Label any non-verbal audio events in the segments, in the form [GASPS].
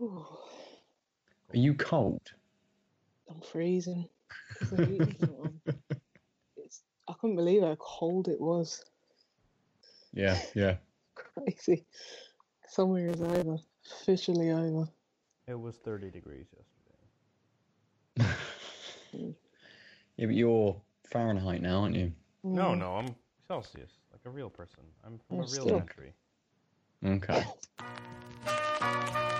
Ooh, Are you cold? I'm freezing. It's the heat isn't on. It's, I couldn't believe how cold it was. Yeah, yeah. [LAUGHS] Crazy. Summer is over. Officially over. It was 30 degrees yesterday. [LAUGHS] Yeah, but you're Fahrenheit now, aren't you? No, Mm. no, I'm Celsius, like a real person. I'm from Oh, a real still. country. Okay. [LAUGHS]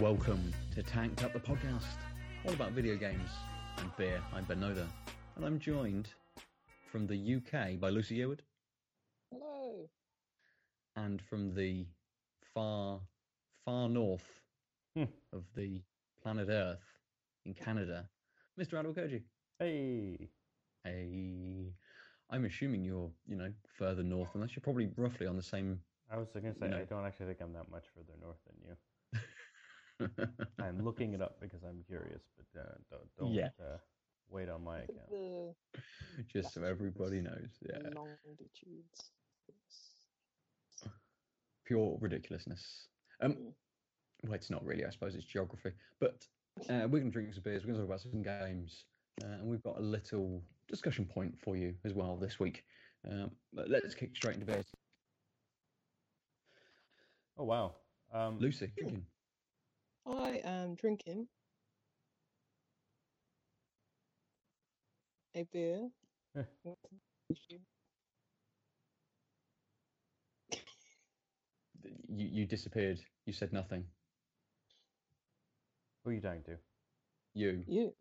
Welcome to Tanked Up the podcast, all about video games and beer. I'm Ben Noda, and I'm joined from the UK by Lucy Eward, Hello. and from the far, far north Hmm. of the planet Earth in Canada, Mr. Adol Koji. Hey, Hey, I'm assuming you're, you know, further north, unless you're probably roughly on the same. I was going to say, You I don't actually think I'm that much further north than you. [LAUGHS] I'm looking it up because I'm curious, but uh, don't, don't Yeah. uh, wait on my account. Just so everybody knows. Yeah. longitudes. Yes. pure ridiculousness. Um, well, it's not really. I suppose it's geography. But uh, we're going to drink some beers. We're going to talk about some games, uh, and we've got a little discussion point for you as well this week. Um, but let's kick straight into beers. Oh, wow. Um, Lucy, drinking. I am drinking a beer. You, you disappeared. You said nothing. who are you talking to? You. You?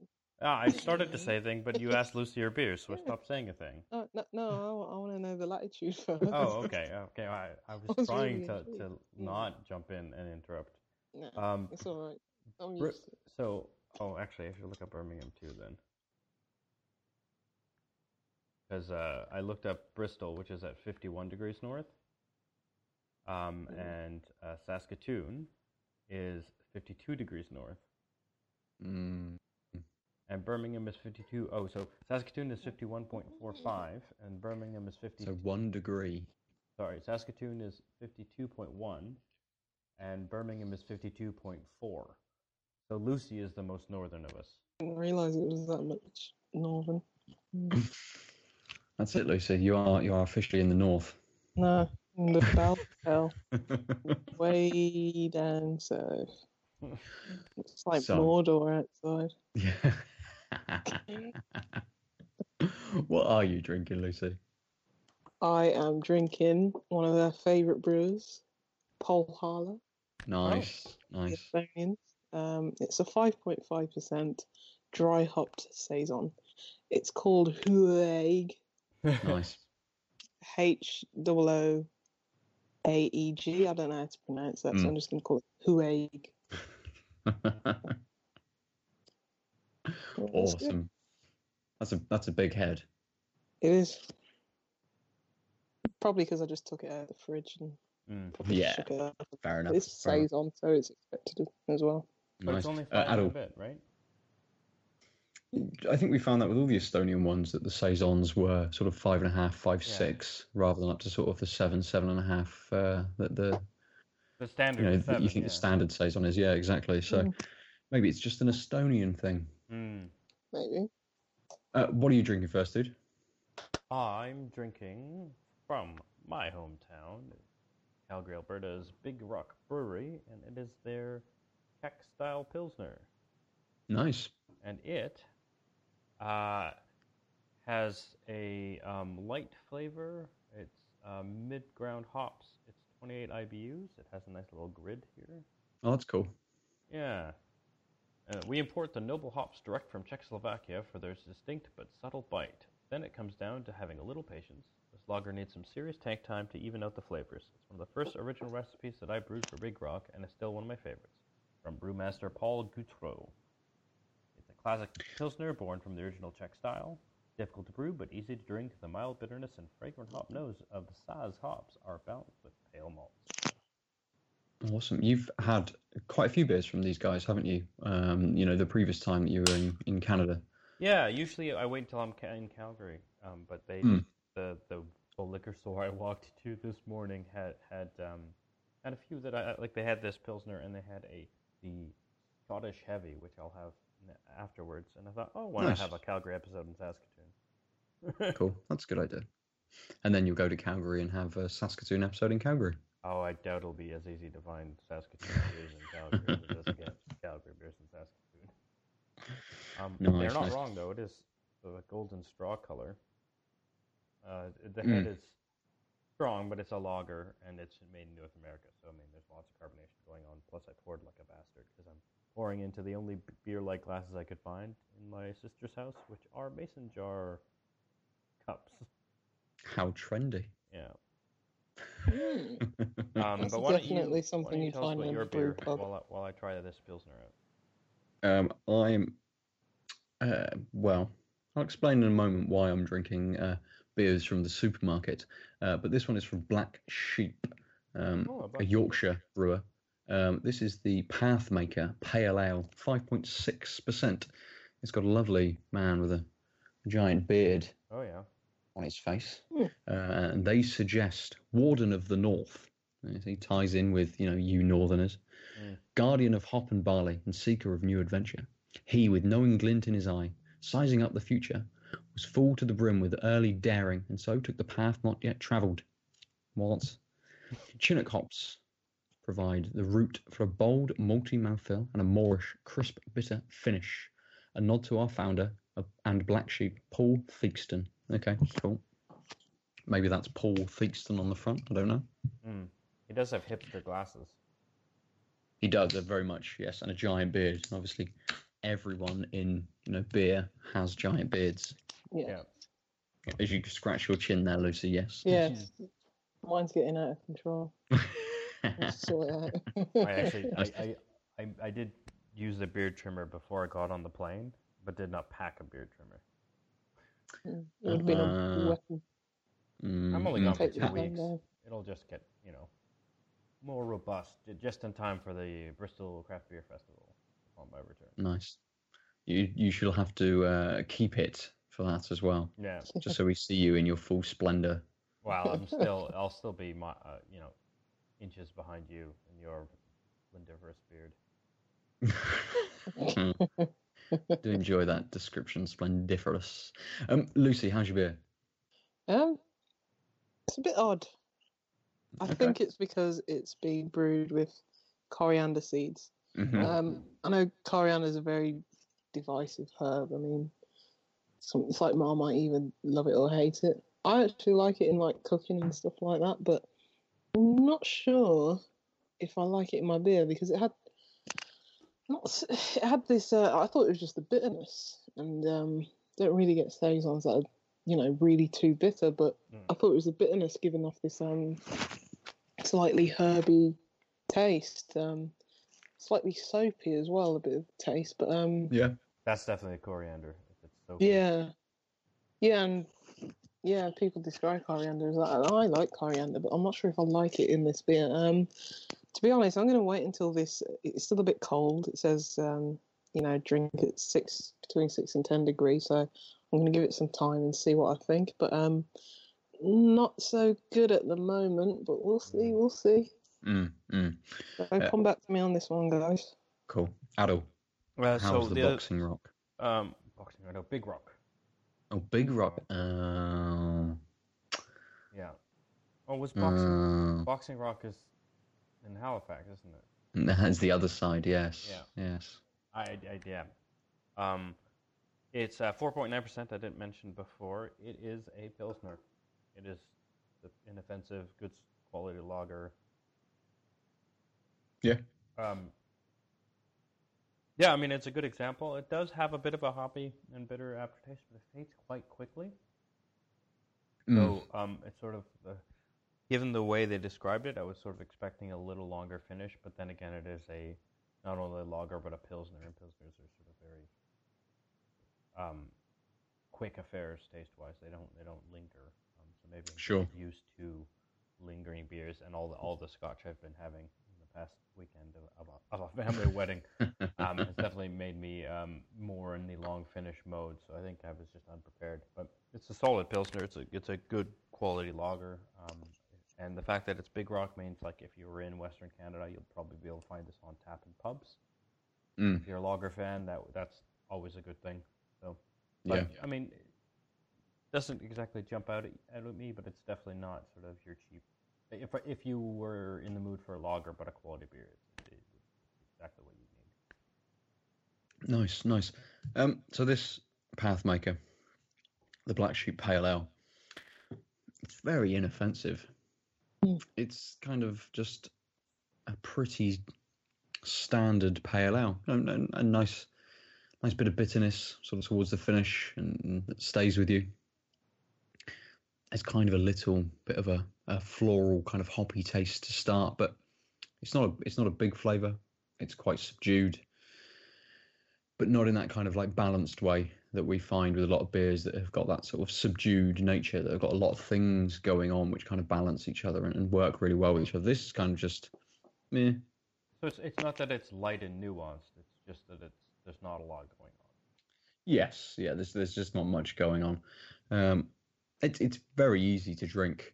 Ah, I started to [LAUGHS] say a thing, but you asked Lucy or beer, so I stopped saying a thing. Oh, no, no, I, want to know the latitude [LAUGHS] first. Oh, okay, okay. I, I was, [LAUGHS] was trying really to, intrigued. to Yeah. not jump in and interrupt. No, Um, it's all right. I'm used to it. So, oh, actually, I should look up Birmingham too then. Because uh, I looked up Bristol, which is at 51 degrees north, um, Mhm. and uh, Saskatoon is 52 degrees north, Mm, and Birmingham is 52. Oh, so Saskatoon is 51.45, and Birmingham is 50. so one degree. Sorry, Saskatoon is 52.1, and Birmingham is 52.4. So Lucy is the most northern of us. I didn't realise it was that much northern. [LAUGHS] That's it, Lucy. You are you are officially in the north. No, in the south, [LAUGHS] hell, way down south. It's like So- Mordor outside. Yeah. [LAUGHS] what are you drinking, Lucy? I am drinking one of their favourite brewers, Põhjala, Nice, the nice. Um, it's a 5.5% dry hopped saison. It's called Hooaeg, Nice. H O O A E G. I don't know how to pronounce that, so Mm. I'm just going to call it Hooaeg. It's [LAUGHS] awesome. That's a that's a big head. It is. Probably because I just took it out of the fridge and Mm. probably Yeah, shook it up. Fair enough. It's fair enough. saison, so it's expected as well. But Nice. it's only Uh, five and a Adol, bit, right? I think we found that with all the Estonian ones that the saisons were sort of five and a half, five Yeah. six, rather than up to sort of the seven, seven and a half uh, that the The you standard know seven, you think yeah. the standard saison is. Yeah, exactly. So Mm. maybe it's just an Estonian thing. Mm. Maybe. Uh, what are you drinking first, dude? I'm drinking from my hometown, Calgary, Alberta's Big Rock Brewery, and it is their Czech style Pilsner. Nice. And it uh, has a um, light flavor. It's um, mid ground hops. It's 28 IBUs. It has a nice little grid here. Oh, that's cool. Yeah. Uh, we import the noble hops direct from Czechoslovakia for their distinct but subtle bite. Then it comes down to having a little patience. This lager needs some serious tank time to even out the flavors. It's one of the first original recipes that I brewed for Big Rock, and is still one of my favorites. From brewmaster Paul Gautreau. Classic Pilsner born from the original Czech style. Difficult to brew, but easy to drink. The mild bitterness and fragrant hop nose of the Saaz hops are balanced with pale malts. Awesome. You've had quite a few beers from these guys, haven't you? Um, you know, the previous time that you were in, in Canada. Yeah, usually I wait until I'm ca- in Calgary. Um, but they Hmm. the the the liquor store I walked to this morning had had um had a few that I like. They had this pilsner and they had a the Scottish heavy, which I'll have afterwards. And I thought, oh, why Nice. not have a Calgary episode in Saskatoon? [LAUGHS] Cool. That's a good idea. And then you'll go to Calgary and have a Saskatoon episode in Calgary. Oh, I doubt it'll be as easy to find Saskatoon [LAUGHS] beers in Calgary as it is to get Calgary beers in Saskatoon. Um, Nice, they're not nice. wrong though. It is the golden straw color. Uh, the head Mm. is strong, but it's a lager and it's made in North America. So I mean, there's lots of carbonation going on. Plus, I poured like a bastard because I'm pouring into the only beer-like glasses I could find in my sister's house, which are mason jar cups. How trendy. Yeah. Hmm. Um, That's but why don't you- definitely why something don't you you'd tell us find about in a your brew beer pub. while I, while I try this pilsner out. Um, I'm uh, well. I'll explain in a moment why I'm drinking uh, beers from the supermarket. Uh, but this one is from Black Sheep, um, Oh, a a Black Sheep. Yorkshire brewer. Um, this is the Pathmaker Pale Ale, 5.6%. It's got a lovely man with a giant beard Oh yeah. on his face. Hmm. Uh, and they suggest Warden of the North. He ties in with, you know, you Northerners. Mm. Guardian of hop and barley and seeker of new adventure. He, with knowing glint in his eye, sizing up the future, was full to the brim with early daring, and so took the path not yet travelled. Once. [LAUGHS] Chinook hops provide the root for a bold, malty mouthfeel and a Moorish, crisp, bitter finish. A nod to our founder uh, and black sheep, Paul Theakston. Okay, cool. Maybe that's Paul Theakston on the front. I don't know. Mm. He does have hipster glasses. He does, uh, very much, yes, and a giant beard. Obviously, everyone in you know beer has giant beards. Yeah. Yeah. As you scratch your chin there, Lucy, yes. Yes. [LAUGHS] Mine's getting out of control. [LAUGHS] Let's sort it out. I actually, [LAUGHS] I, I, I, I did use the beard trimmer before I got on the plane, but did not pack a beard trimmer. it would have been Uh, a weapon. Mm, I'm only mm. gone for Take two weeks. down. It'll just get, you know, more robust, just in time for the Bristol Craft Beer Festival on my return. Nice. You you should have to uh, keep it for that as well, Yeah. just so we see you in your full splendor. Well, I'm still, I'll still be, my, uh, you know, inches behind you in your Lindiverse beard. Do enjoy that description, splendiferous. Um, Lucy, how's your beer? Um, it's a bit odd. I Okay. think it's because it's being brewed with coriander seeds. Mhm. Um, I know coriander is a very divisive herb. I mean, some, it's like Mom might even love it or hate it. I actually like it in like cooking and stuff like that, but I'm not sure if I like it in my beer because it had not it had this. Uh, I thought it was just the bitterness, and um, don't really get saisons that are you know really too bitter, but Mm. I thought it was the bitterness giving off this um slightly herby taste. Um, slightly soapy as well, a bit of taste, but um, Yeah. That's definitely a coriander. If it's so yeah, yeah, and yeah, people describe coriander as that. and I like coriander, but I'm not sure if I like it in this beer. Um, to be honest, I'm going to wait until this. It's still a bit cold. It says, um, you know, drink at six between six and ten degrees. So I'm going to give it some time and see what I think. But um, not so good at the moment. But we'll see. We'll see. Mm, mm. So Yeah. come back to me on this one, guys. Cool. Adel, Uh, how's so the, the boxing rock? um, boxing, I know, Big Rock. Oh, Big Rock. Uh, Yeah. Oh, was boxing uh, Boxing Rock is in Halifax, isn't it? [LAUGHS] that's the other side, yes. Yeah. Yes. I, I yeah. Um, it's uh, 4.9%. I didn't mention before. It is a pilsner. It is the inoffensive, good quality lager. Yeah. Um, yeah, I mean it's a good example. It does have a bit of a hoppy and bitter aftertaste, but it fades quite quickly. Mm. So um, it's sort of the, given the way they described it, I was sort of expecting a little longer finish, but then again, it is a not only a lager but a pilsner, and pilsners are sort of very um, quick affairs taste wise. They don't they don't linger. Um, so maybe I'm Sure. used to lingering beers, and all the all the Scotch I've been having past weekend of, of, a, of a family [LAUGHS] wedding um, has definitely made me um, more in the long finish mode. So I think I was just unprepared. But it's a solid pilsner. It's a it's a good quality lager. Um, and the fact that it's Big Rock means like if you were in Western Canada, you'll probably be able to find this on tap in pubs. Mm. If you're a lager fan, that that's always a good thing. So, but, Yeah. I mean, it doesn't exactly jump out at, out at me, but it's definitely not sort of your cheap. If if you were in the mood for a lager but a quality beer, it's, it's exactly what you need. Nice, nice. Um, so this Pathmaker, the Black Sheep Pale Ale, it's very inoffensive. Mm. It's kind of just a pretty standard pale ale. A, a, a nice, nice bit of bitterness sort of towards the finish, and, and it stays with you. It's kind of a little bit of a, a floral kind of hoppy taste to start, but it's not a, it's not a big flavour. It's quite subdued but not in that kind of like balanced way that we find with a lot of beers that have got that sort of subdued nature that have got a lot of things going on which kind of balance each other and, and work really well with each other. This is kind of just meh. So it's it's not that it's light and nuanced. It's just that it's there's not a lot going on. Yes, yeah. There's there's just not much going on. Um, it's it's very easy to drink,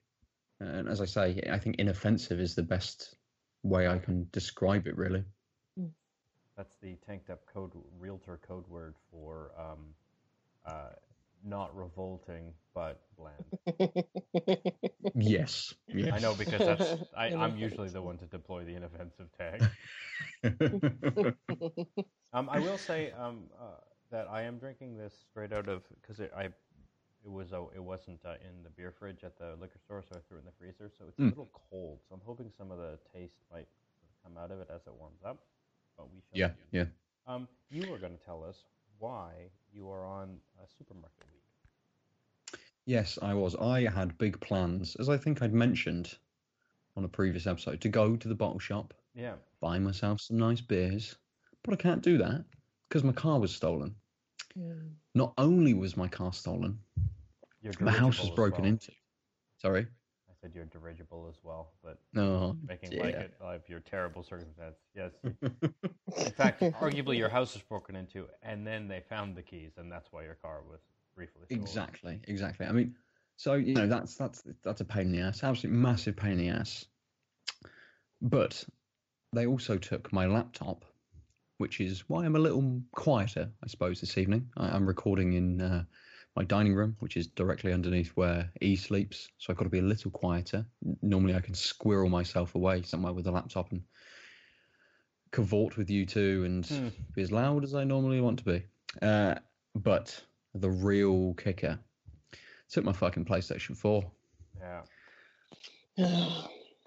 and as I say, I think inoffensive is the best way I can describe it. Really. That's the tanked up code realtor code word for um, uh, not revolting but bland. [LAUGHS] Yes. yes. I know because that's I, [LAUGHS] I'm usually the one to deploy the inoffensive tag. [LAUGHS] Um, I will say um, uh, that I am drinking this straight out of because it, I it was uh, it wasn't uh, in the beer fridge at the liquor store, so I threw it in the freezer. So it's a Mm. little cold. So I'm hoping some of the taste might come out of it as it warms up. But we shall yeah, yeah. Um, you were going to tell us why you are on a supermarket week. Yes, I was. I had big plans, as I think I'd mentioned on a previous episode, to go to the bottle shop, Yeah. buy myself some nice beers. But I can't do that because my car was stolen. Mm. Not only was my car stolen, my house was broken well. into. Sorry? I said you're dirigible as well, but No. making yeah. like it of your terrible circumstance. Yes. In fact, [LAUGHS] arguably your house was broken into, and then they found the keys, and that's why your car was briefly stolen. Exactly, exactly. I mean, so you know that's that's that's a pain in the ass, absolutely massive pain in the ass. But they also took my laptop, which is why I'm a little quieter, I suppose, this evening. I, I'm recording in uh, my dining room, which is directly underneath where E sleeps, so I've got to be a little quieter. Normally, I can squirrel myself away somewhere with a laptop and cavort with you two and Hmm. be as loud as I normally want to be. Uh, but the real kicker took my fucking PlayStation 4. Yeah. the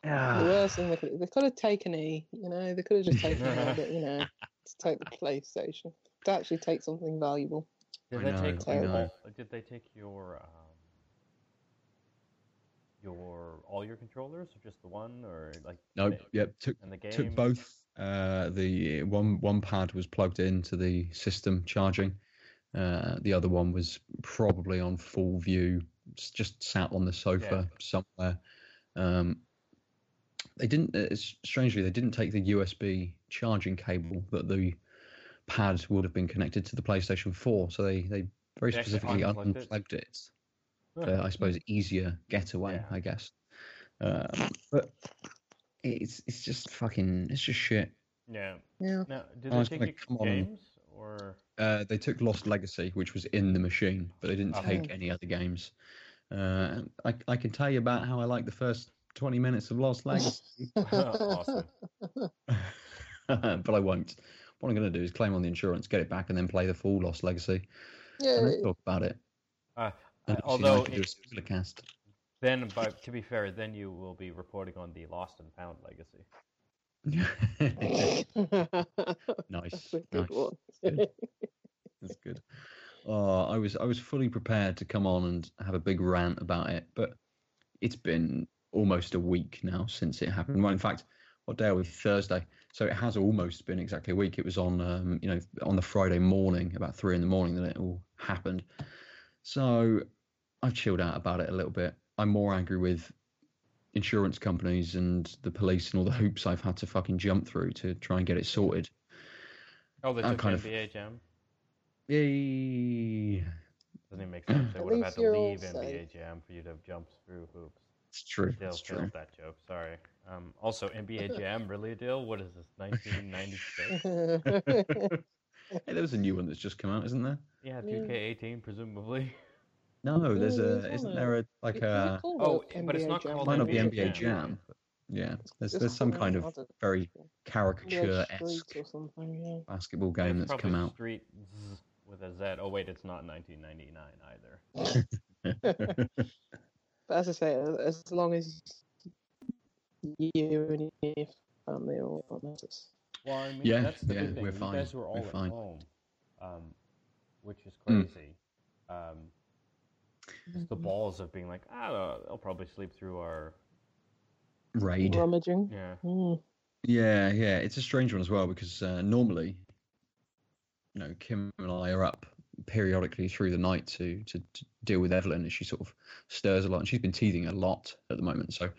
Ah, worst thing they could they could have taken E, you know, they could have just taken E, but you know, [LAUGHS] to take the PlayStation. To actually take something valuable. Did I they know, take I know. did they take your um, your all your controllers or just the one or like no, the- yep, took and the game took both. Uh, the one one pad was plugged into the system charging. Uh, the other one was probably on full view, just sat on the sofa somewhere. Um, they didn't. Uh, strangely, they didn't take the USB charging cable that the pad would have been connected to the PlayStation 4. So they they very They specifically unplugged it? unplugged it. Huh. for, I suppose, easier getaway, Yeah. I guess. Um, but it's it's just fucking it's just shit. Yeah. Yeah. Now, did I they was take gonna your come on or Uh, they took Lost Legacy, which was in the machine, but they didn't Oh. take any other games. Uh, I I can tell you about how I like the first twenty minutes of Lost [LAUGHS] Legacy, [LAUGHS] awesome? [LAUGHS] [LAUGHS] but I won't. What I'm going to do is claim on the insurance, get it back, and then play the full Lost Legacy, Yeah. and then talk about it. Uh, And uh, although I can do a spoiler cast. then, but to be fair, then you will be reporting on the lost and found legacy. [LAUGHS] [LAUGHS] nice, That's a good nice. one. Good. That's good. Oh, I was I was fully prepared to come on and have a big rant about it, but it's been almost a week now since it happened. Well, in fact, what day are we? Thursday. So it has almost been exactly a week. It was on um, you know on the Friday morning, about three in the morning, that it all happened. So I've chilled out about it a little bit. I'm more angry with insurance companies and the police and all the [LAUGHS] hoops I've had to fucking jump through to try and get it sorted. Oh, they I'm took kind of- NBA Jam. Yay! Doesn't even make sense. They would have had to leave safe. NBA Jam for you to have jumped through hoops. It's true. Still It's true. that joke. Sorry. Um, also, NBA Jam, really, a deal? What is this, 1996? [LAUGHS] Hey, there was a new one that's just come out, isn't there? Yeah, Yeah. 2K18, presumably. No, there's a. Isn't there a like It's a? Oh, a but it's not Jam. called Might not be NBA NBA Jam. Jam. But yeah, there's It's there's some kind of very caricature esque. Yeah. basketball game that's come out. Street Z with a Z. Oh, wait, it's not 1999 either. [LAUGHS] But as I say, as as long as you and your family are all that matters. Well, I mean, Yeah, that's the yeah, big thing. we're you fine, guys were all we're at fine. home, um, which is Mm. crazy. Um, the balls of being like, I don't know, I'll probably sleep through our. Raid. Rummaging. Yeah. Mm. Yeah, yeah, it's a strange one as well because uh, normally, you know, Kim and I are up periodically through the night to, to to deal with Evelyn as she sort of stirs a lot, and she's been teething a lot at the moment. So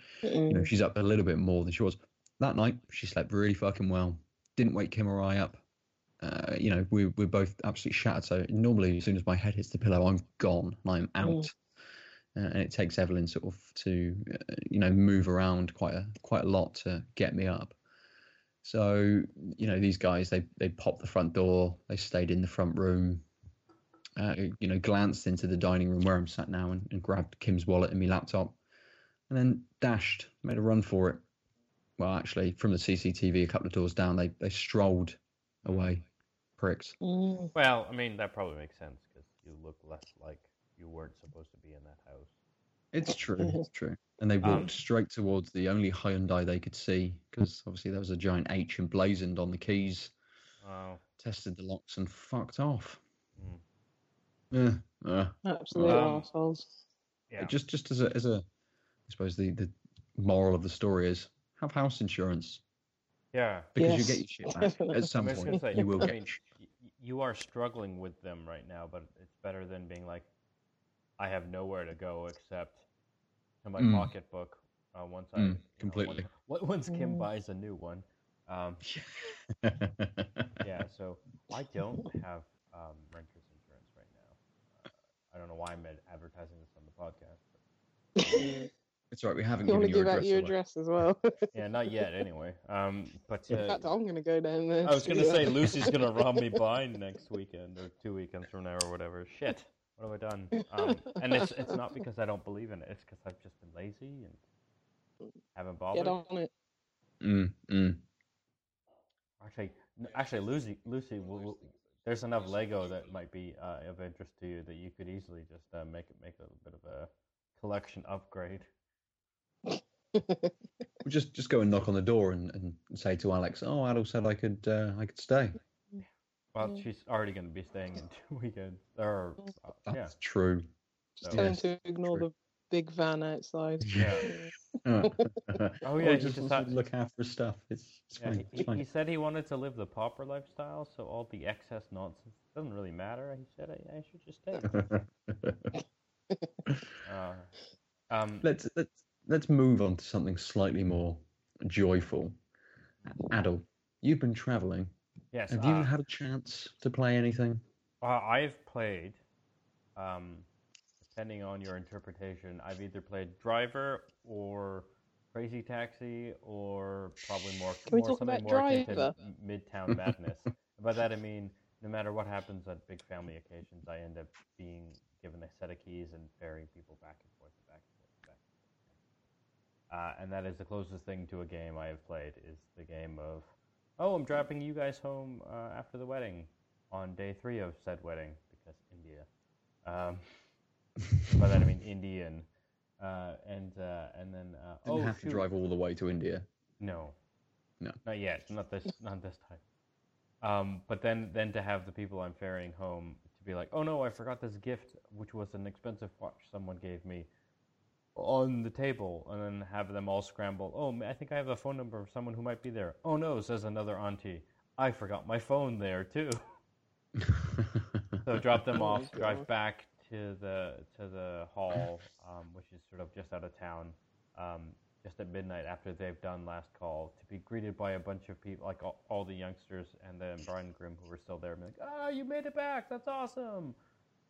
you know, Mm. she's up a little bit more than she was. That night, she slept really fucking well. Didn't wake Kim or I up. Uh, you know, we we're both absolutely shattered. So normally, as soon as my head hits the pillow, I'm gone and I'm out. Uh, and it takes Evelyn sort of to, uh, you know, move around quite a quite a lot to get me up. So you know, these guys they they popped the front door. They stayed in the front room. Uh, you know, glanced into the dining room where I'm sat now and, and grabbed Kim's wallet and my laptop, and then dashed, made a run for it. Well, actually, from the CCTV a couple of doors down, they they strolled away, pricks. Well, I mean, that probably makes sense because you look less like you weren't supposed to be in that house. It's true, [LAUGHS] it's true. And they walked Um, straight towards the only Hyundai they could see because obviously there was a giant H emblazoned on the keys. Oh, Tested the locks and fucked off. Yeah, uh, Absolute Um, assholes. yeah. just just as a as a, I suppose the the moral of the story is have house insurance Yeah. because you get your shit back [LAUGHS] at some I was gonna point. say, you will I get. mean, y- y- you are struggling with them right now, but it's better than being like, I have nowhere to go except to my Mm. pocketbook. Uh, once I Mm, you know, completely. once, once Kim Mm. buys a new one. Um, [LAUGHS] yeah, so I don't have um, renter's insurance right now. Uh, I don't know why I'm advertising this on the podcast. But [LAUGHS] it's all right. We haven't You want to your give address out your away. address as well? [LAUGHS] yeah, not yet. Anyway, um, but In uh, fact, I'm going to go down there. I was gonna say. [LAUGHS] Lucy's gonna rob me blind next weekend or two weekends from now or whatever. Shit, what have I done? Um, and it's it's not because I don't believe in it. It's because I've just been lazy and haven't bothered. Get on it. Mm, mm. Actually, actually, Lucy, Lucy, will, will- there's enough Lego that might be uh, of interest to you that you could easily just uh, make it make a bit of a collection upgrade. We'll [LAUGHS] just just go and knock on the door and, and say to Alex, "Oh, Adel said I could uh, I could stay." Well, Yeah. she's already going to be staying in two weekends. Or uh, That's yeah, true. Just So- tell him Yes, to ignore true. The big van outside. Yeah. [LAUGHS] oh [LAUGHS] Oh, yeah, he just just wants had- to look after stuff. It's, it's Yeah, fine. he, It's he- fine. he said he wanted to live the pauper lifestyle, so all the excess nonsense doesn't really matter. He said I, I should just stay. [LAUGHS] Uh, um, let's let's let's move on to something slightly more joyful. Adel, you've been travelling. yes, Have you uh, had a chance to play anything? uh, I've played. Um, depending on your interpretation, I've either played Driver or Crazy Taxi, or probably more, Can more something about more akin to Midtown Madness. By that I mean, no matter what happens at big family occasions, I end up being given a set of keys and ferrying people back and forth and back and forth and back and forth. Uh, and that is the closest thing to a game I have played is the game of, oh, I'm dropping you guys home uh, after the wedding on day three of said wedding because India. Um, by that I mean Indian. Uh, and uh, and then uh, Didn't oh have shoot. to drive all the way to India. No. No. Not yet. Not this. not this time. Um, but then, then to have the people I'm ferrying home to be like, oh no, I forgot this gift, which was an expensive watch someone gave me, on the table, and then have them all scramble. Oh, I think I have a phone number of someone who might be there. Oh no, says another auntie. I forgot my phone there too. [LAUGHS] So drop them Oh off, drive back to the to the hall, um, which is sort of just out of town, um, just at midnight after they've done last call to be greeted by a bunch of people, like all, all the youngsters and then bride and groom who were still there, and be like, "Ah, you made it back! That's awesome!"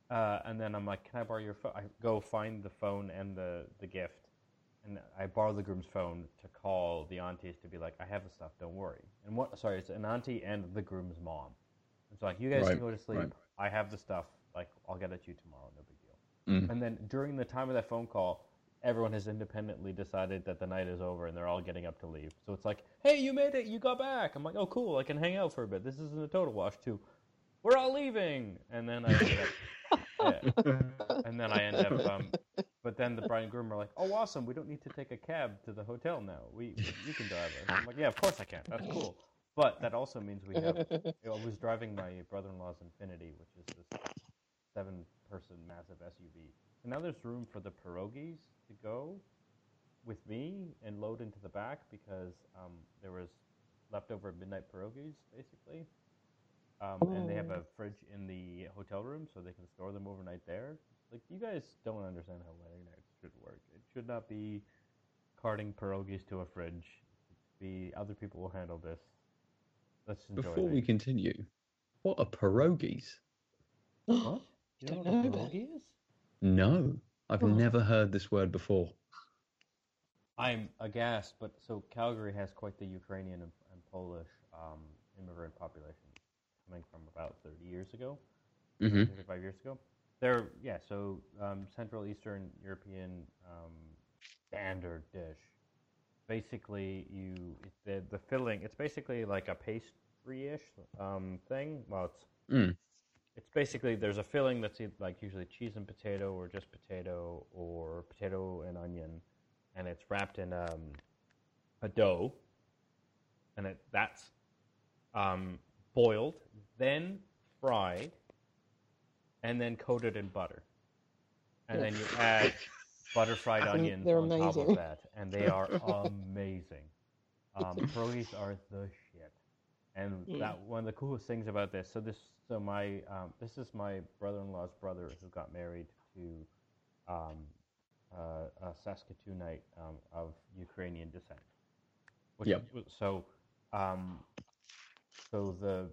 Uh, and then I'm like, "Can I borrow your phone?" I go find the phone and the the gift, and I borrow the groom's phone to call the aunties to be like, "I have the stuff. Don't worry." And what? Sorry, it's an auntie and the groom's mom. It's like, "You guys Right, can go to sleep. right. I have the stuff. Like, I'll get it to you tomorrow. No big deal." Mm. And then during the time of that phone call, everyone has independently decided that the night is over and they're all getting up to leave. So it's like, hey, you made it, you got back. I'm like, oh, cool, I can hang out for a bit. This isn't a total wash, too. We're all leaving. And then I ended up, [LAUGHS] yeah. and then I end up, um, but then the bride and groom are like, oh, awesome, we don't need to take a cab to the hotel now. We, you can drive us. I'm like, yeah, of course I can. That's cool. But that also means we have I was driving my brother-in-law's Infiniti, which is this seven-person massive SUV. So now there's room for the pierogies to go with me and load into the back because um, there was leftover midnight pierogies, basically. Um, and they have a fridge in the hotel room, so they can store them overnight there. Like you guys don't understand how wedding nights should work. It should not be carting pierogies to a fridge. Be other people will handle this. Let's enjoy. Before the- we continue, what are pierogies? [GASPS] What? You Don't know what a know is? No, I've Oh. never heard this word before. I'm aghast, but so Calgary has quite the Ukrainian and, and Polish um, immigrant population coming from about 30 years ago, hmm 35 years ago. They're, yeah, so um, Central Eastern European um, standard dish. Basically, you the, the filling, it's basically like a pastry-ish um, thing. Well, it's Mm. It's basically there's a filling that's like usually cheese and potato or just potato or potato and onion and it's wrapped in um, a dough and it that's um, boiled then fried and then coated in butter. And then you add butter fried [LAUGHS] onions they're on top of that and they are [LAUGHS] amazing. Um, [LAUGHS] pierogies are the shit. And Mm. that one of the coolest things about this so this so my um, this is my brother-in-law's brother who got married to um, uh, a Saskatoonite um, of Ukrainian descent. Which Yep. was- So, um, so the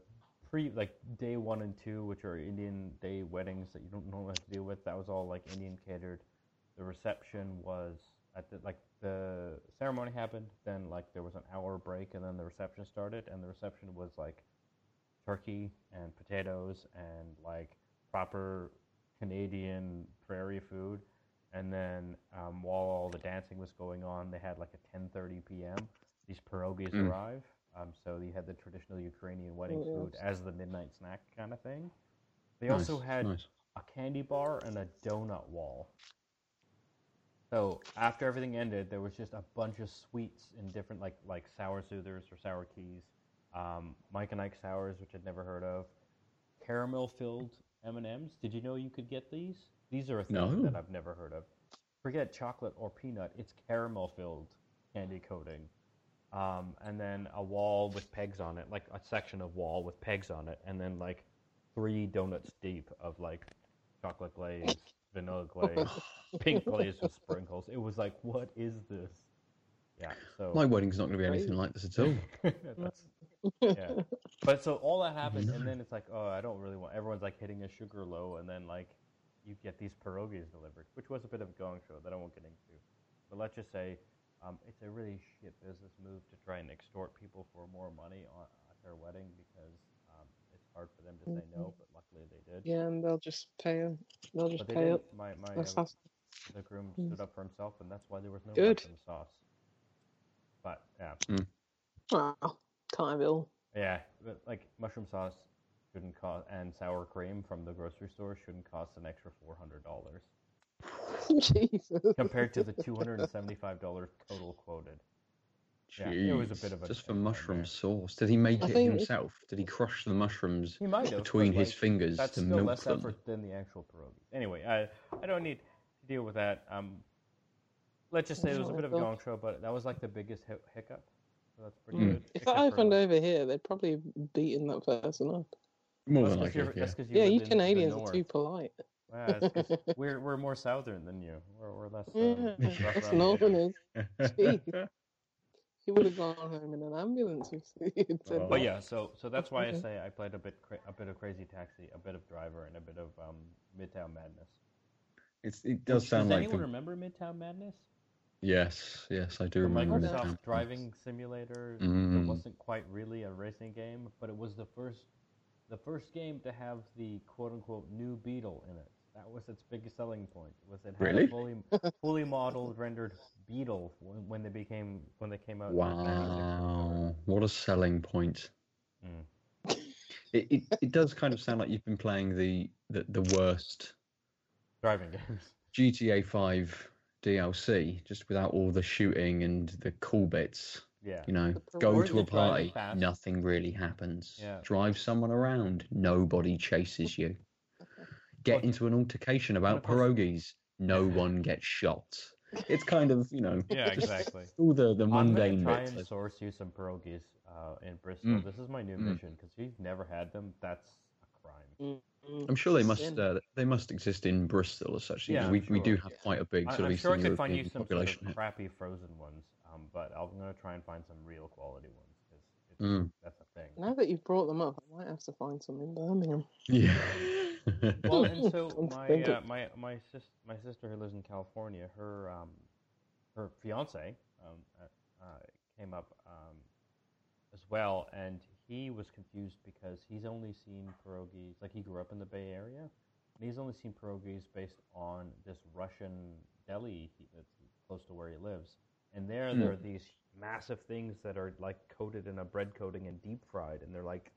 pre like day one and two, which are Indian day weddings that you don't normally have to deal with, that was all like Indian catered. The reception was at the like the ceremony happened, then like there was an hour break, and then the reception started, and the reception was like turkey and potatoes and like proper Canadian prairie food. And then um, while all the dancing was going on, they had like a 10:30 p.m. These pierogies Mm. arrive. Um, so you had the traditional Ukrainian wedding Oh, food as the midnight snack kind of thing. They Nice, also had nice. a candy bar and a donut wall. So after everything ended, there was just a bunch of sweets in different like like sour soothers or sour keys, um, Mike and Ike sours, which I'd never heard of, caramel filled M and M's. Did you know you could get these? These are a thing No. that I've never heard of. Forget chocolate or peanut; it's caramel filled candy coating. Um, and then a wall with pegs on it, like a section of wall with pegs on it, and then like three donuts deep of like chocolate glaze, vanilla glaze, [LAUGHS] pink glaze with sprinkles. It was like, what is this? Yeah. So My wedding's not going to be anything like this at all. [LAUGHS] that's, yeah. But so all that happens, and then it's like, oh, I don't really want. Everyone's like hitting a sugar low, and then like you get these pierogies delivered, which was a bit of a gong show that I won't get into. But let's just say um, it's a really shit business move to try and extort people for more money on, at their wedding because um, it's hard for them to say no. But luckily they did. Yeah, and they'll just pay. They'll just they pay didn't. up. My my That's uh, fast. the groom Mm. stood up for himself, and that's why there was no Good. sauce. But yeah, Wow, can't have yeah, but like mushroom sauce shouldn't cost, and sour cream from the grocery store shouldn't cost an extra four hundred dollars [LAUGHS] Jesus. compared to the two hundred and seventy-five dollars total quoted. Yeah, it was a bit of a just for mushroom there. sauce. Did he make I it think- himself? Did he crush the mushrooms He might have between but, his like, fingers That's to still milk less them? effort than the actual pierogi. Anyway, I I don't need to deal with that. Um, let's just say it was a bit of a gong show, but that was like the biggest hi- hiccup. So that's pretty Mm. good. If except that for, happened like- over here, they'd probably beaten that person up. More than likely, yeah. that's 'cause you Yeah, you Canadians are too polite. Well, it's 'cause [LAUGHS] we're we're more southern than you. We're, we're less. Um, Yeah, rough that's around the northern edges. is. Jeez. [LAUGHS] He would have gone home in an ambulance if he had Oh. But yeah, so so that's why I say I played a bit cra- a bit of Crazy Taxi, a bit of Driver, and a bit of um, Midtown Madness. It's, it does Does sound like anyone the, remember Midtown Madness? Yes, yes, I do The remember. Microsoft Midtown. driving simulator Mm. that wasn't quite really a racing game, but it was the first the first game to have the quote unquote new Beetle in it. That was its biggest selling point. Was it had Really? a fully [LAUGHS] fully modeled rendered Beetle when, when they became when they came out. in 96 or Wow, what a selling point! Mm. It, it it does kind of sound like you've been playing the the, the worst Driving games. GTA Five DLC, just without all the shooting and the cool bits. Yeah. You know, go to a party, fast. nothing really happens. Yeah. Drive someone around, nobody chases you. Get into an altercation about of pierogies, no one gets shot. It's kind of, you know, [LAUGHS] Yeah, exactly. all the, the mundane I'm gonna mundane try bits. and of- source you some pierogies uh, in Bristol. Mm. This is my new Mm. mission because if you've never had them, that's a crime. Mm, I'm sure they must uh, they must exist in Bristol as such. Yeah, know, I'm we, we do sure. have quite a big I, sort of I'm Eastern sure I could find you European some sort of crappy frozen ones, um, but I'm gonna try and find some real quality ones because Mm. that's a thing. Now that you've brought them up, I might have to find some in Birmingham. Yeah. [LAUGHS] [LAUGHS] Well, and so [LAUGHS] my uh, my my sis my sister who lives in California, her um, her fiance um, uh, uh, came up um, as well, and he was confused because he's only seen pierogies like he grew up in the Bay Area, and he's only seen pierogies based on this Russian deli that's close to where he lives, and there Hmm. there are these massive things that are like coated in a bread coating and deep fried, and they're like,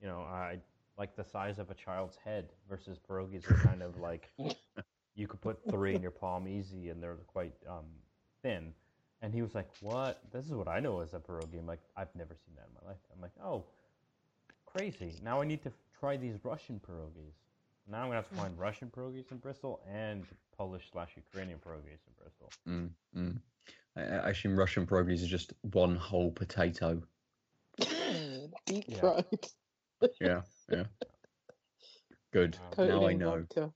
you know, I like the size of a child's head versus pierogies are kind of like [LAUGHS] you could put three in your palm easy and they're quite um, thin. And he was like, "What? This is what I know as a pierogi." I'm like, "I've never seen that in my life." I'm like, "Oh, crazy! Now I need to f- try these Russian pierogies." Now I'm gonna have to find Russian pierogies in Bristol and Polish slash Ukrainian pierogies in Bristol. mm, mm. I, I assume Russian pierogies are just one whole potato. [LAUGHS] Deep Yeah. fried. Yeah, yeah. Good. Um, [LAUGHS] now I know. vodka.